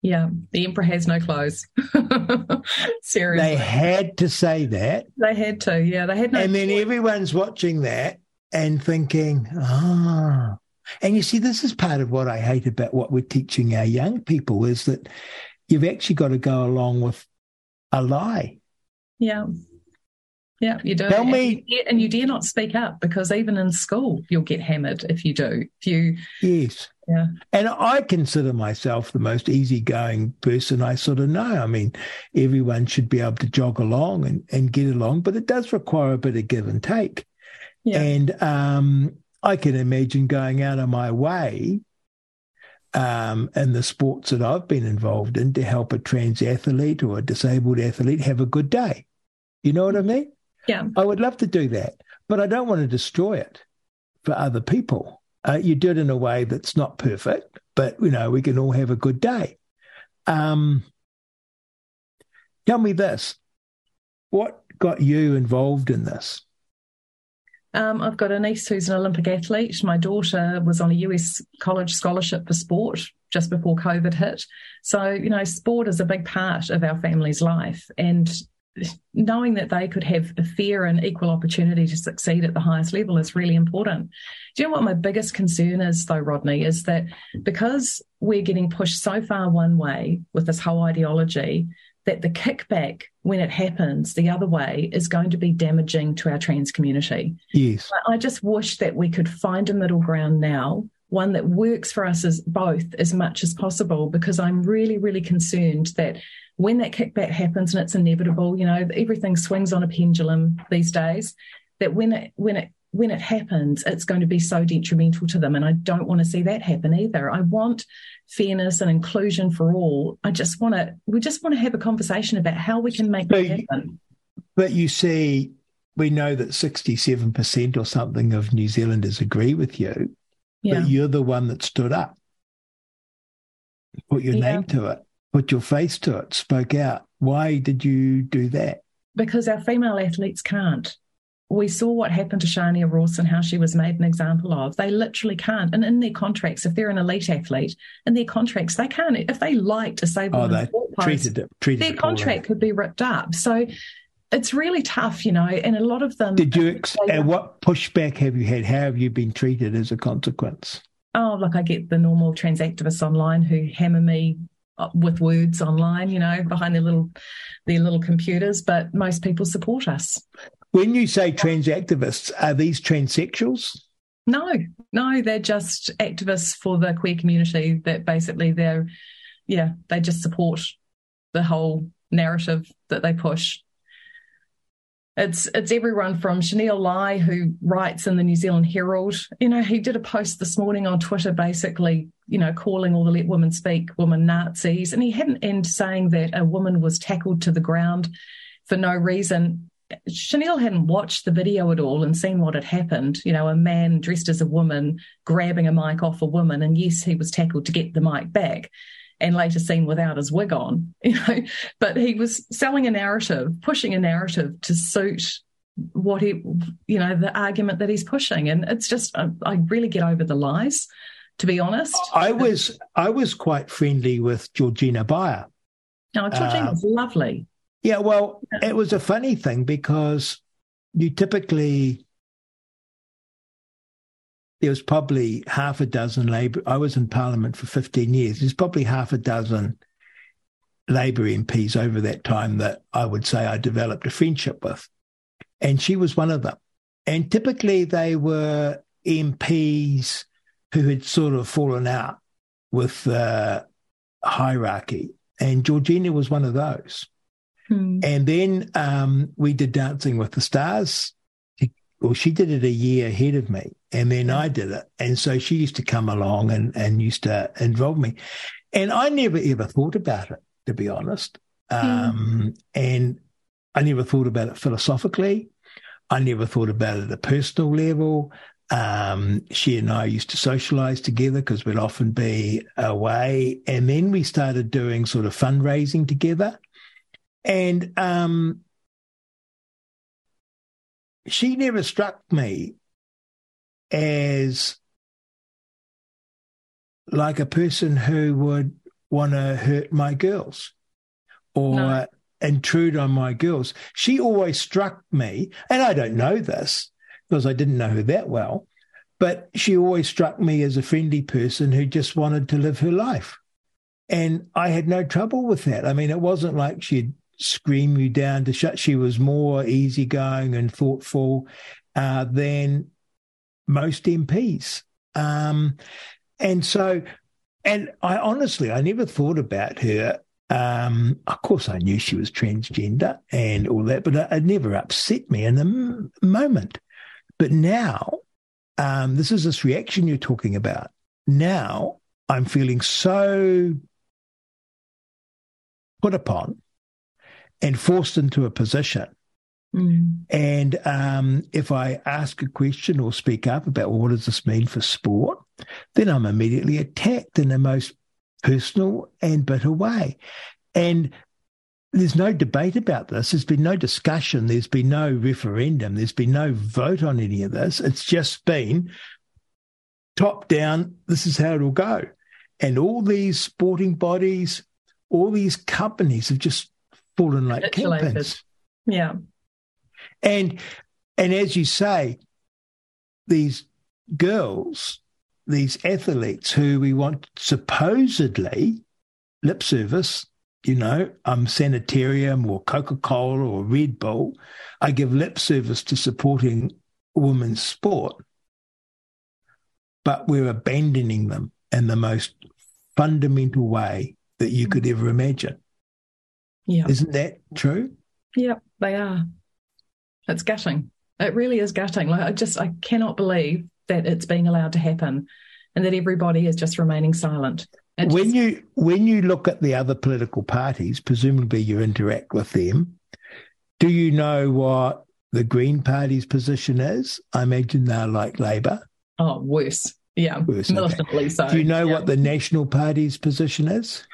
Yeah, the emperor has no clothes. [LAUGHS] Seriously. They had to say that. They had to, yeah. They had no And then everyone's watching that and thinking, ah. Oh. And you see, this is part of what I hate about what we're teaching our young people is that you've actually got to go along with a lie. Yeah. Yeah, you do. Tell me, and you, and you dare not speak up because even in school you'll get hammered if you do. If you, yes, yeah. And I consider myself the most easygoing person I sort of know. I mean, everyone should be able to jog along and, and get along, but it does require a bit of give and take. Yeah. And um, I can imagine going out of my way um, in the sports that I've been involved in to help a trans athlete or a disabled athlete have a good day. You know what I mean? Yeah. I would love to do that, but I don't want to destroy it for other people. Uh, you do it in a way that's not perfect, but you know we can all have a good day. Um, tell me this: what got you involved in this? Um, I've got a niece who's an Olympic athlete. My daughter was on a US college scholarship for sport just before COVID hit. So, you know, sport is a big part of our family's life. And knowing that they could have a fair and equal opportunity to succeed at the highest level is really important. Do you know what my biggest concern is, though, Rodney, is that because we're getting pushed so far one way with this whole ideology, that the kickback when it happens the other way is going to be damaging to our trans community. Yes. I just wish that we could find a middle ground now one that works for us as both as much as possible because I'm really, really concerned that when that kickback happens and it's inevitable, you know, everything swings on a pendulum these days, that when it when it when it happens, it's going to be so detrimental to them. And I don't want to see that happen either. I want fairness and inclusion for all. I just want to, we just want to have a conversation about how we can make that happen. But you see, we know that 67% or something of New Zealanders agree with you, yeah. but you're the one that stood up, put your yeah. name to it put your face to it, spoke out. Why did you do that? Because our female athletes can't. We saw what happened to Shania Ross and how she was made an example of. They literally can't. And in their contracts, if they're an elite athlete, in their contracts, they can't. If they like disabled oh, they treated it, treated their contract could be ripped up. So it's really tough, you know, and a lot of them. Did you, ex- they, what pushback have you had? How have you been treated as a consequence? Oh, look, I get the normal trans activists online who hammer me uh, with words online, you know, behind their little their little computers, but most people support us. When you say trans activists, are these transsexuals? No, no, they're just activists for the queer community that basically they're yeah, they just support the whole narrative that they push. It's it's everyone from Shaneel Lal who writes in the New Zealand Herald. You know, he did a post this morning on Twitter basically you know, calling all the Let Women Speak women Nazis. And he hadn't end saying that a woman was tackled to the ground for no reason. Shaneel hadn't watched the video at all and seen what had happened. You know, a man dressed as a woman grabbing a mic off a woman. And yes, he was tackled to get the mic back and later seen without his wig on, [LAUGHS] you know, but he was selling a narrative, pushing a narrative to suit what he, you know, the argument that he's pushing. And it's just, I, I really get over the lies, to be honest. I was, I was quite friendly with Georgina Beyer. No, Georgina was uh, lovely. Yeah, well, it was a funny thing because you typically there was probably half a dozen Labour. I was in Parliament for 15 years. There's probably half a dozen Labour MPs over that time that I would say I developed a friendship with. And she was one of them. And typically they were MPs who had sort of fallen out with the hierarchy. And Georgina was one of those. Hmm. And then um, we did Dancing with the Stars. Well, she did it a year ahead of me, and then I did it. And so she used to come along and, and used to involve me. And I never ever thought about it, to be honest. Hmm. Um, And I never thought about it philosophically. I never thought about it at a personal level. Um, she and I used to socialize together because we'd often be away. And then we started doing sort of fundraising together. And um, she never struck me as like a person who would want to hurt my girls or no. intrude on my girls. She always struck me, and I don't know this because I didn't know her that well, but she always struck me as a friendly person who just wanted to live her life. And I had no trouble with that. I mean, it wasn't like she'd scream you down to shut. She was more easygoing and thoughtful uh, than most MPs. Um, and so, and I honestly, I never thought about her. Um, of course, I knew she was transgender and all that, but it, never upset me in the m- moment. But now, um, this is this reaction you're talking about. Now I'm feeling so put upon and forced into a position. Mm. And um, if I ask a question or speak up about well, what does this mean for sport, then I'm immediately attacked in the most personal and bitter way. And there's no debate about this. There's been no discussion. There's been no referendum. There's been no vote on any of this. It's just been top down. This is how it'll go. And all these sporting bodies, all these companies have just fallen like kingpins. Yeah. And and as you say, these girls, these athletes who we want supposedly lip service, you know, um, Sanitarium or Coca Cola or Red Bull, I give lip service to supporting women's sport, but we're abandoning them in the most fundamental way that you could ever imagine. Yeah. Isn't that true? Yeah, they are. It's gutting. It really is gutting. Like I just I cannot believe that it's being allowed to happen and that everybody is just remaining silent. It when just... you when you look at the other political parties, presumably you interact with them, do you know what the Green Party's position is? I imagine they're like Labour. Oh, worse. Yeah, worse, militantly so. Do you know yeah. what the National Party's position is?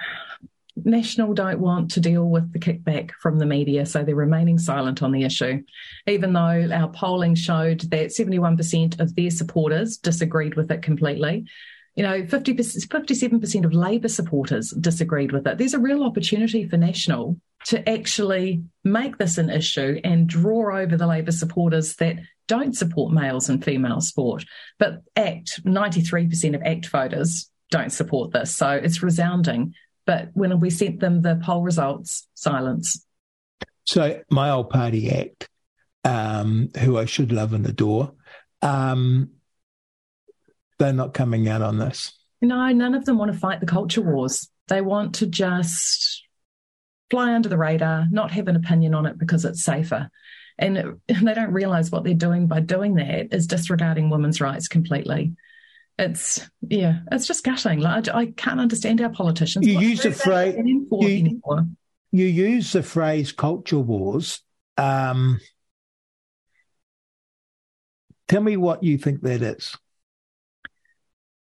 National don't want to deal with the kickback from the media, so they're remaining silent on the issue. Even though our polling showed that 71% of their supporters disagreed with it completely. You know, 50 57% of Labour supporters disagreed with it. There's a real opportunity for National to actually make this an issue and draw over the Labour supporters that don't support males and female sport. But ACT, 93% of ACT voters don't support this. So it's resounding. But when we sent them the poll results, silence. So my old party act, um, who I should love and adore, um, they're not coming out on this. No, none of them want to fight the culture wars. They want to just fly under the radar, not have an opinion on it because it's safer. And, and [LAUGHS] they don't realize what they're doing by doing that is disregarding women's rights completely it's yeah, it's just gutting. Like I, I can't understand our politicians. You use the phrase you, you, use the phrase culture wars. Um, tell me what you think that is.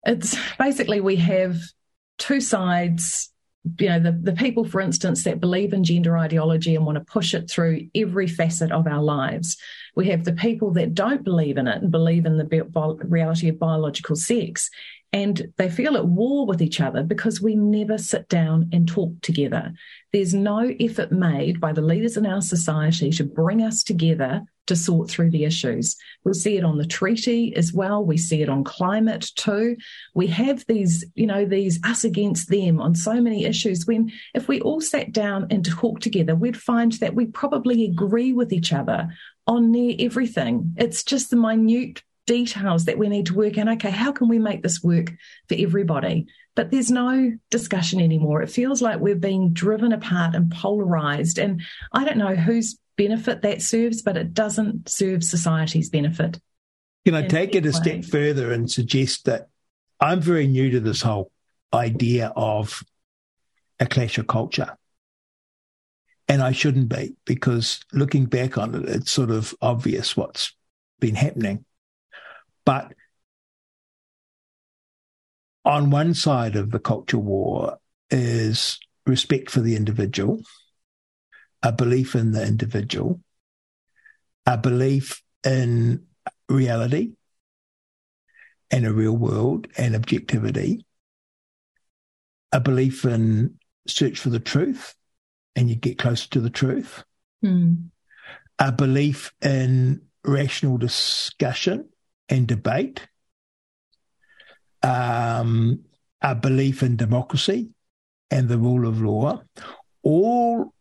It's basically we have two sides you know, the, the people, for instance, that believe in gender ideology and want to push it through every facet of our lives. We have the people that don't believe in it and believe in the bi- reality of biological sex. And they feel at war with each other because we never sit down and talk together. There's no effort made by the leaders in our society to bring us together to sort through the issues. We see it on the treaty as well. We see it on climate too. We have these, you know, these us against them on so many issues. When if we all sat down and talked together, we'd find that we probably agree with each other on near everything. It's just the minute details that we need to work out. Okay, how can we make this work for everybody? But there's no discussion anymore. It feels like we're being driven apart and polarized. And I don't know whose benefit that serves, but it doesn't serve society's benefit. Can I take it a step further and suggest that I'm very new to this whole idea of a clash of culture? And I shouldn't be because looking back on it, it's sort of obvious what's been happening. But on one side of the culture war is respect for the individual a belief in the individual, a belief in reality and a real world and objectivity, a belief in search for the truth and you get closer to the truth, mm. a belief in rational discussion and debate, um, a belief in democracy and the rule of law, all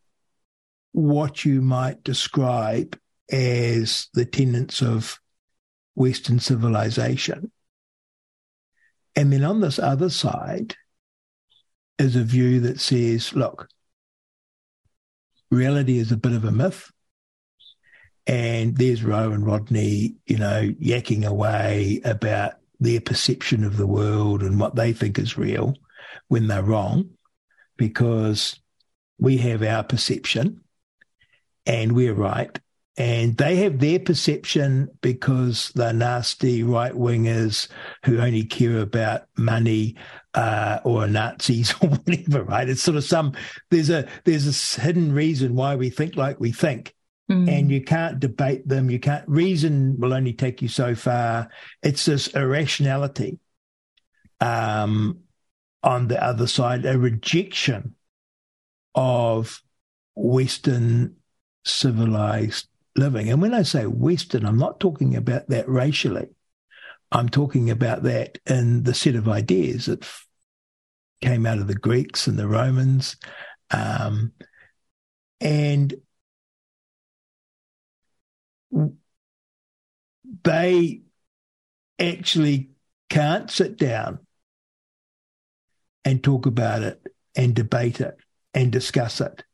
what you might describe as the tenets of Western civilization. And then on this other side is a view that says, look, reality is a bit of a myth. And there's Ro and Rodney, you know, yakking away about their perception of the world and what they think is real when they're wrong, because we have our perception and we're right. And they have their perception because they're nasty right wingers who only care about money uh, or Nazis [LAUGHS] or whatever, right? It's sort of some there's a there's a hidden reason why we think like we think. Mm. And you can't debate them. You can't reason will only take you so far. It's this irrationality um, on the other side, a rejection of Western civilized living. And when I say Western, I'm not talking about that racially. I'm talking about that in the set of ideas that came out of the Greeks and the Romans. Um, and they actually can't sit down and talk about it and debate it and discuss it,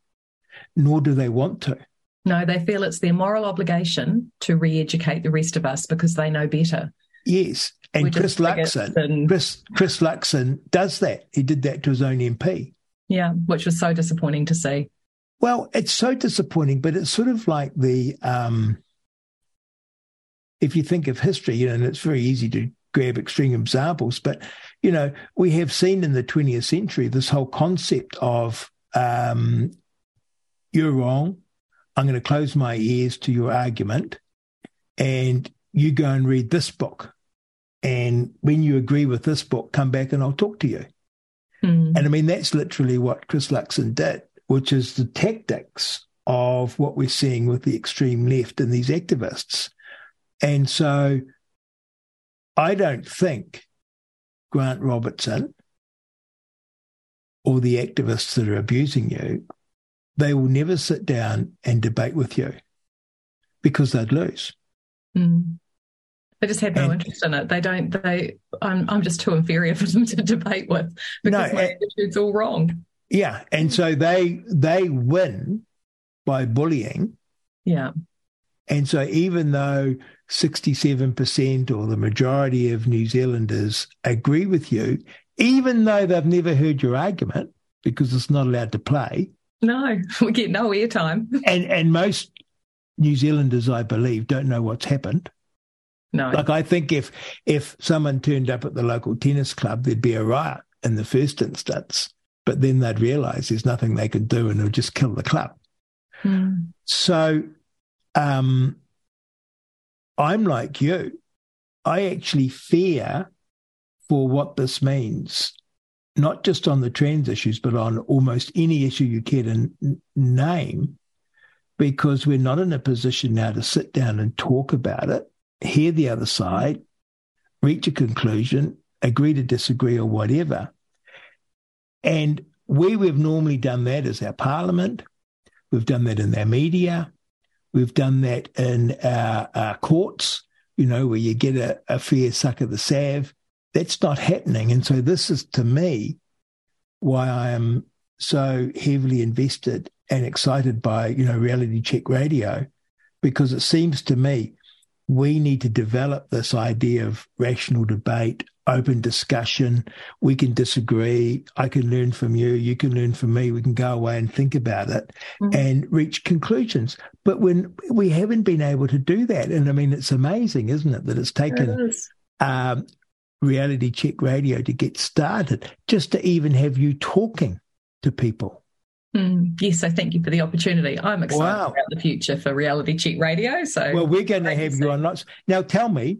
nor do they want to. No, they feel it's their moral obligation to re-educate the rest of us because they know better. Yes, and Chris Luxon, and... Chris Chris Luxon does that. He did that to his own MP. Yeah, which was so disappointing to see. Well, it's so disappointing, but it's sort of like the um, if you think of history, you know, and it's very easy to grab extreme examples, but you know, we have seen in the 20th century this whole concept of um, you're wrong, I'm going to close my ears to your argument and you go and read this book. And when you agree with this book, come back and I'll talk to you. Mm. And I mean, that's literally what Chris Luxon did, which is the tactics of what we're seeing with the extreme left and these activists. And so I don't think Grant Robertson or the activists that are abusing you they will never sit down and debate with you because they'd lose. Mm. They just have no and, interest in it. They don't. They. I'm. I'm just too inferior for them to debate with because no, my and, attitude's all wrong. Yeah, and so they they win by bullying. Yeah. And so even though 67% or the majority of New Zealanders agree with you, even though they've never heard your argument because it's not allowed to play, no, [LAUGHS] we get no airtime. And and most New Zealanders, I believe, don't know what's happened. No. Like I think if if someone turned up at the local tennis club, there'd be a riot in the first instance. but then they'd realize there's nothing they could do and it'll just kill the club. Mm. So um, I'm like you. I actually fear for what this means, not just on the trans issues, but on almost any issue you care to n- name, because we're not in a position now to sit down and talk about it, hear the other side, reach a conclusion, agree to disagree or whatever. And where we've normally done that is our parliament, we've done that in our media, we've done that in our, our courts, you know, where you get a, a fair suck of the salve. That's not happening. And so this is to me why I am so heavily invested and excited by, you know, reality check radio, because it seems to me we need to develop this idea of rational debate, open discussion. We can disagree. I can learn from you. You can learn from me. We can go away and think about it mm-hmm. and reach conclusions. But when we haven't been able to do that, and I mean, it's amazing, isn't it, that it's taken it um, reality check radio to get started, just to even have you talking to people. Mm, yes, so thank you for the opportunity. I'm excited wow. about the future for Reality Check Radio. So, well, we're going to have you on lots. Now, tell me,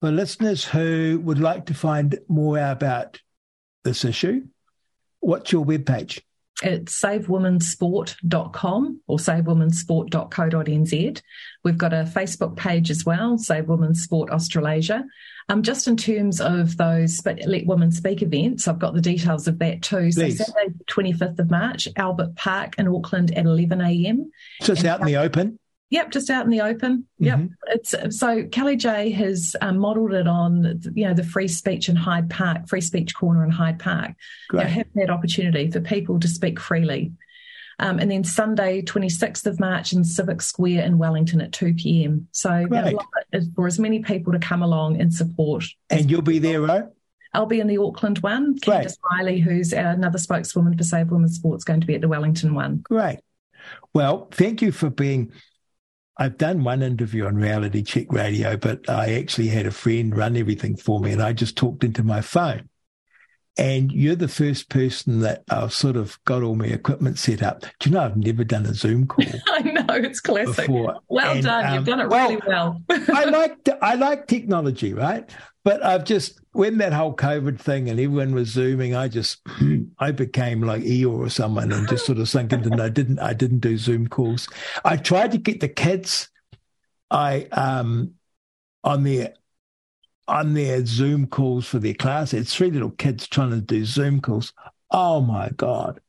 for listeners who would like to find more about this issue, what's your webpage? It's savewomensport.com or savewomensport.co.nz. We've got a Facebook page as well, Save Women Sport Australasia. Um, just in terms of those Let Women Speak events, I've got the details of that too. So Please. Saturday, 25th of March, Albert Park in Auckland at 11am. So it's out in the open? Yep, just out in the open. Yep. Mm-hmm. It's so Kellie-Jay has um, modelled it on you know the free speech in Hyde Park, free speech corner in Hyde Park. Great. You know, have that opportunity for people to speak freely. Um, and then Sunday, 26th of March in Civic Square in Wellington at 2 p.m. So for as many people to come along and support. And you'll be there, right? I'll be in the Auckland one. Great. Candice Riley, who's another spokeswoman for Save Women's Sports, going to be at the Wellington one. Great. Well, thank you for being I've done one interview on Reality Check Radio, but I actually had a friend run everything for me and I just talked into my phone. And you're the first person that I've sort of got all my equipment set up. Do you know I've never done a Zoom call? [LAUGHS] I know it's classic. Before. Well and, done, um, you've done it well, really well. [LAUGHS] I like I like technology, right? But I've just when that whole COVID thing and everyone was zooming, I just [CLEARS THROAT] I became like Eeyore or someone and just sort of sunk into no, I didn't I didn't do Zoom calls. I tried to get the kids. I um on their on their Zoom calls for their class. It's three little kids trying to do Zoom calls. Oh my God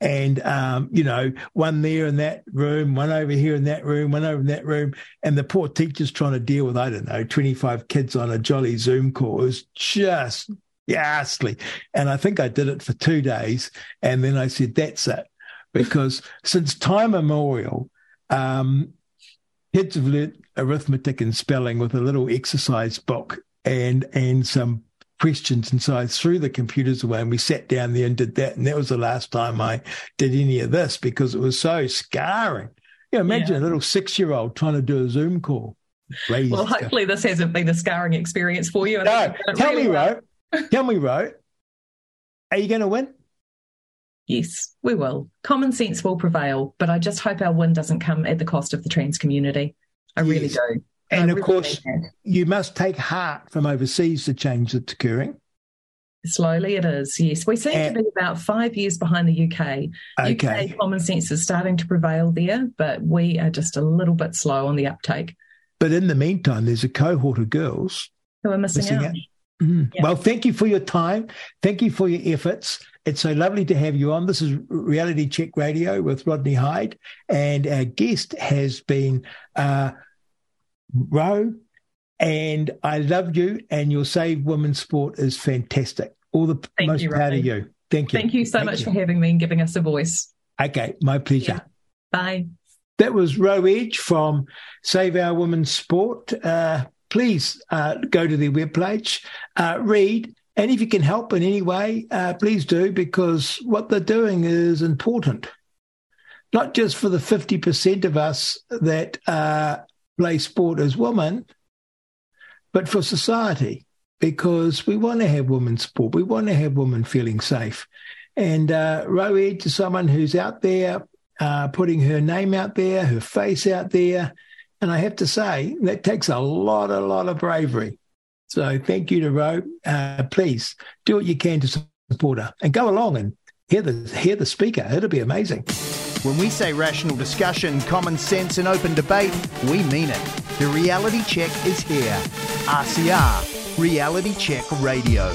and um, you know, one there in that room, one over here in that room, one over in that room, and the poor teacher's trying to deal with I don't know twenty five kids on a jolly Zoom call. It was just ghastly, and I think I did it for two days, and then I said that's it, because since time immemorial, um, kids have learnt arithmetic and spelling with a little exercise book and and some questions. And so I threw the computers away and we sat down there and did that. And that was the last time I did any of this because it was so scarring. You know, imagine yeah. a little six year old trying to do a Zoom call. Crazy well, hopefully this hasn't been a scarring experience for you. No, tell really me, well. Ro. [LAUGHS] tell me, Ro. Are you going to win? Yes, we will. Common sense will prevail, but I just hope our win doesn't come at the cost of the trans community. I yes. really do. And of course, you must take heart from overseas the change that's occurring. Slowly it is, yes. We seem and, to be about five years behind the UK. Okay. UK common sense is starting to prevail there, but we are just a little bit slow on the uptake. But in the meantime, there's a cohort of girls who are missing, missing out. out. Mm. Yeah. Well, thank you for your time. Thank you for your efforts. It's so lovely to have you on. This is Reality Check Radio with Rodney Hide, and our guest has been uh, Ro, and I love you, and your Save Women's Sport is fantastic. All the Thank most you, proud of you. Thank you. Thank you so Thank much you. for having me and giving us a voice. Okay, my pleasure. Bye. That was Ro Edge from Save Our Women's Sport. Uh, please uh, go to their webpage, uh, read, and if you can help in any way, uh, please do, because what they're doing is important. Not just for the 50% of us that uh, play sport as women, but for society, because we want to have women's sport. We want to have women feeling safe. And uh, Ro Edge is someone who's out there uh, putting her name out there, her face out there. And I have to say, that takes a lot, a lot of bravery. So thank you to Ro. Uh, please do what you can to support her and go along and hear the, hear the speaker. It'll be amazing. When we say rational discussion, common sense, and open debate, we mean it. The reality check is here. RCR, Reality Check Radio.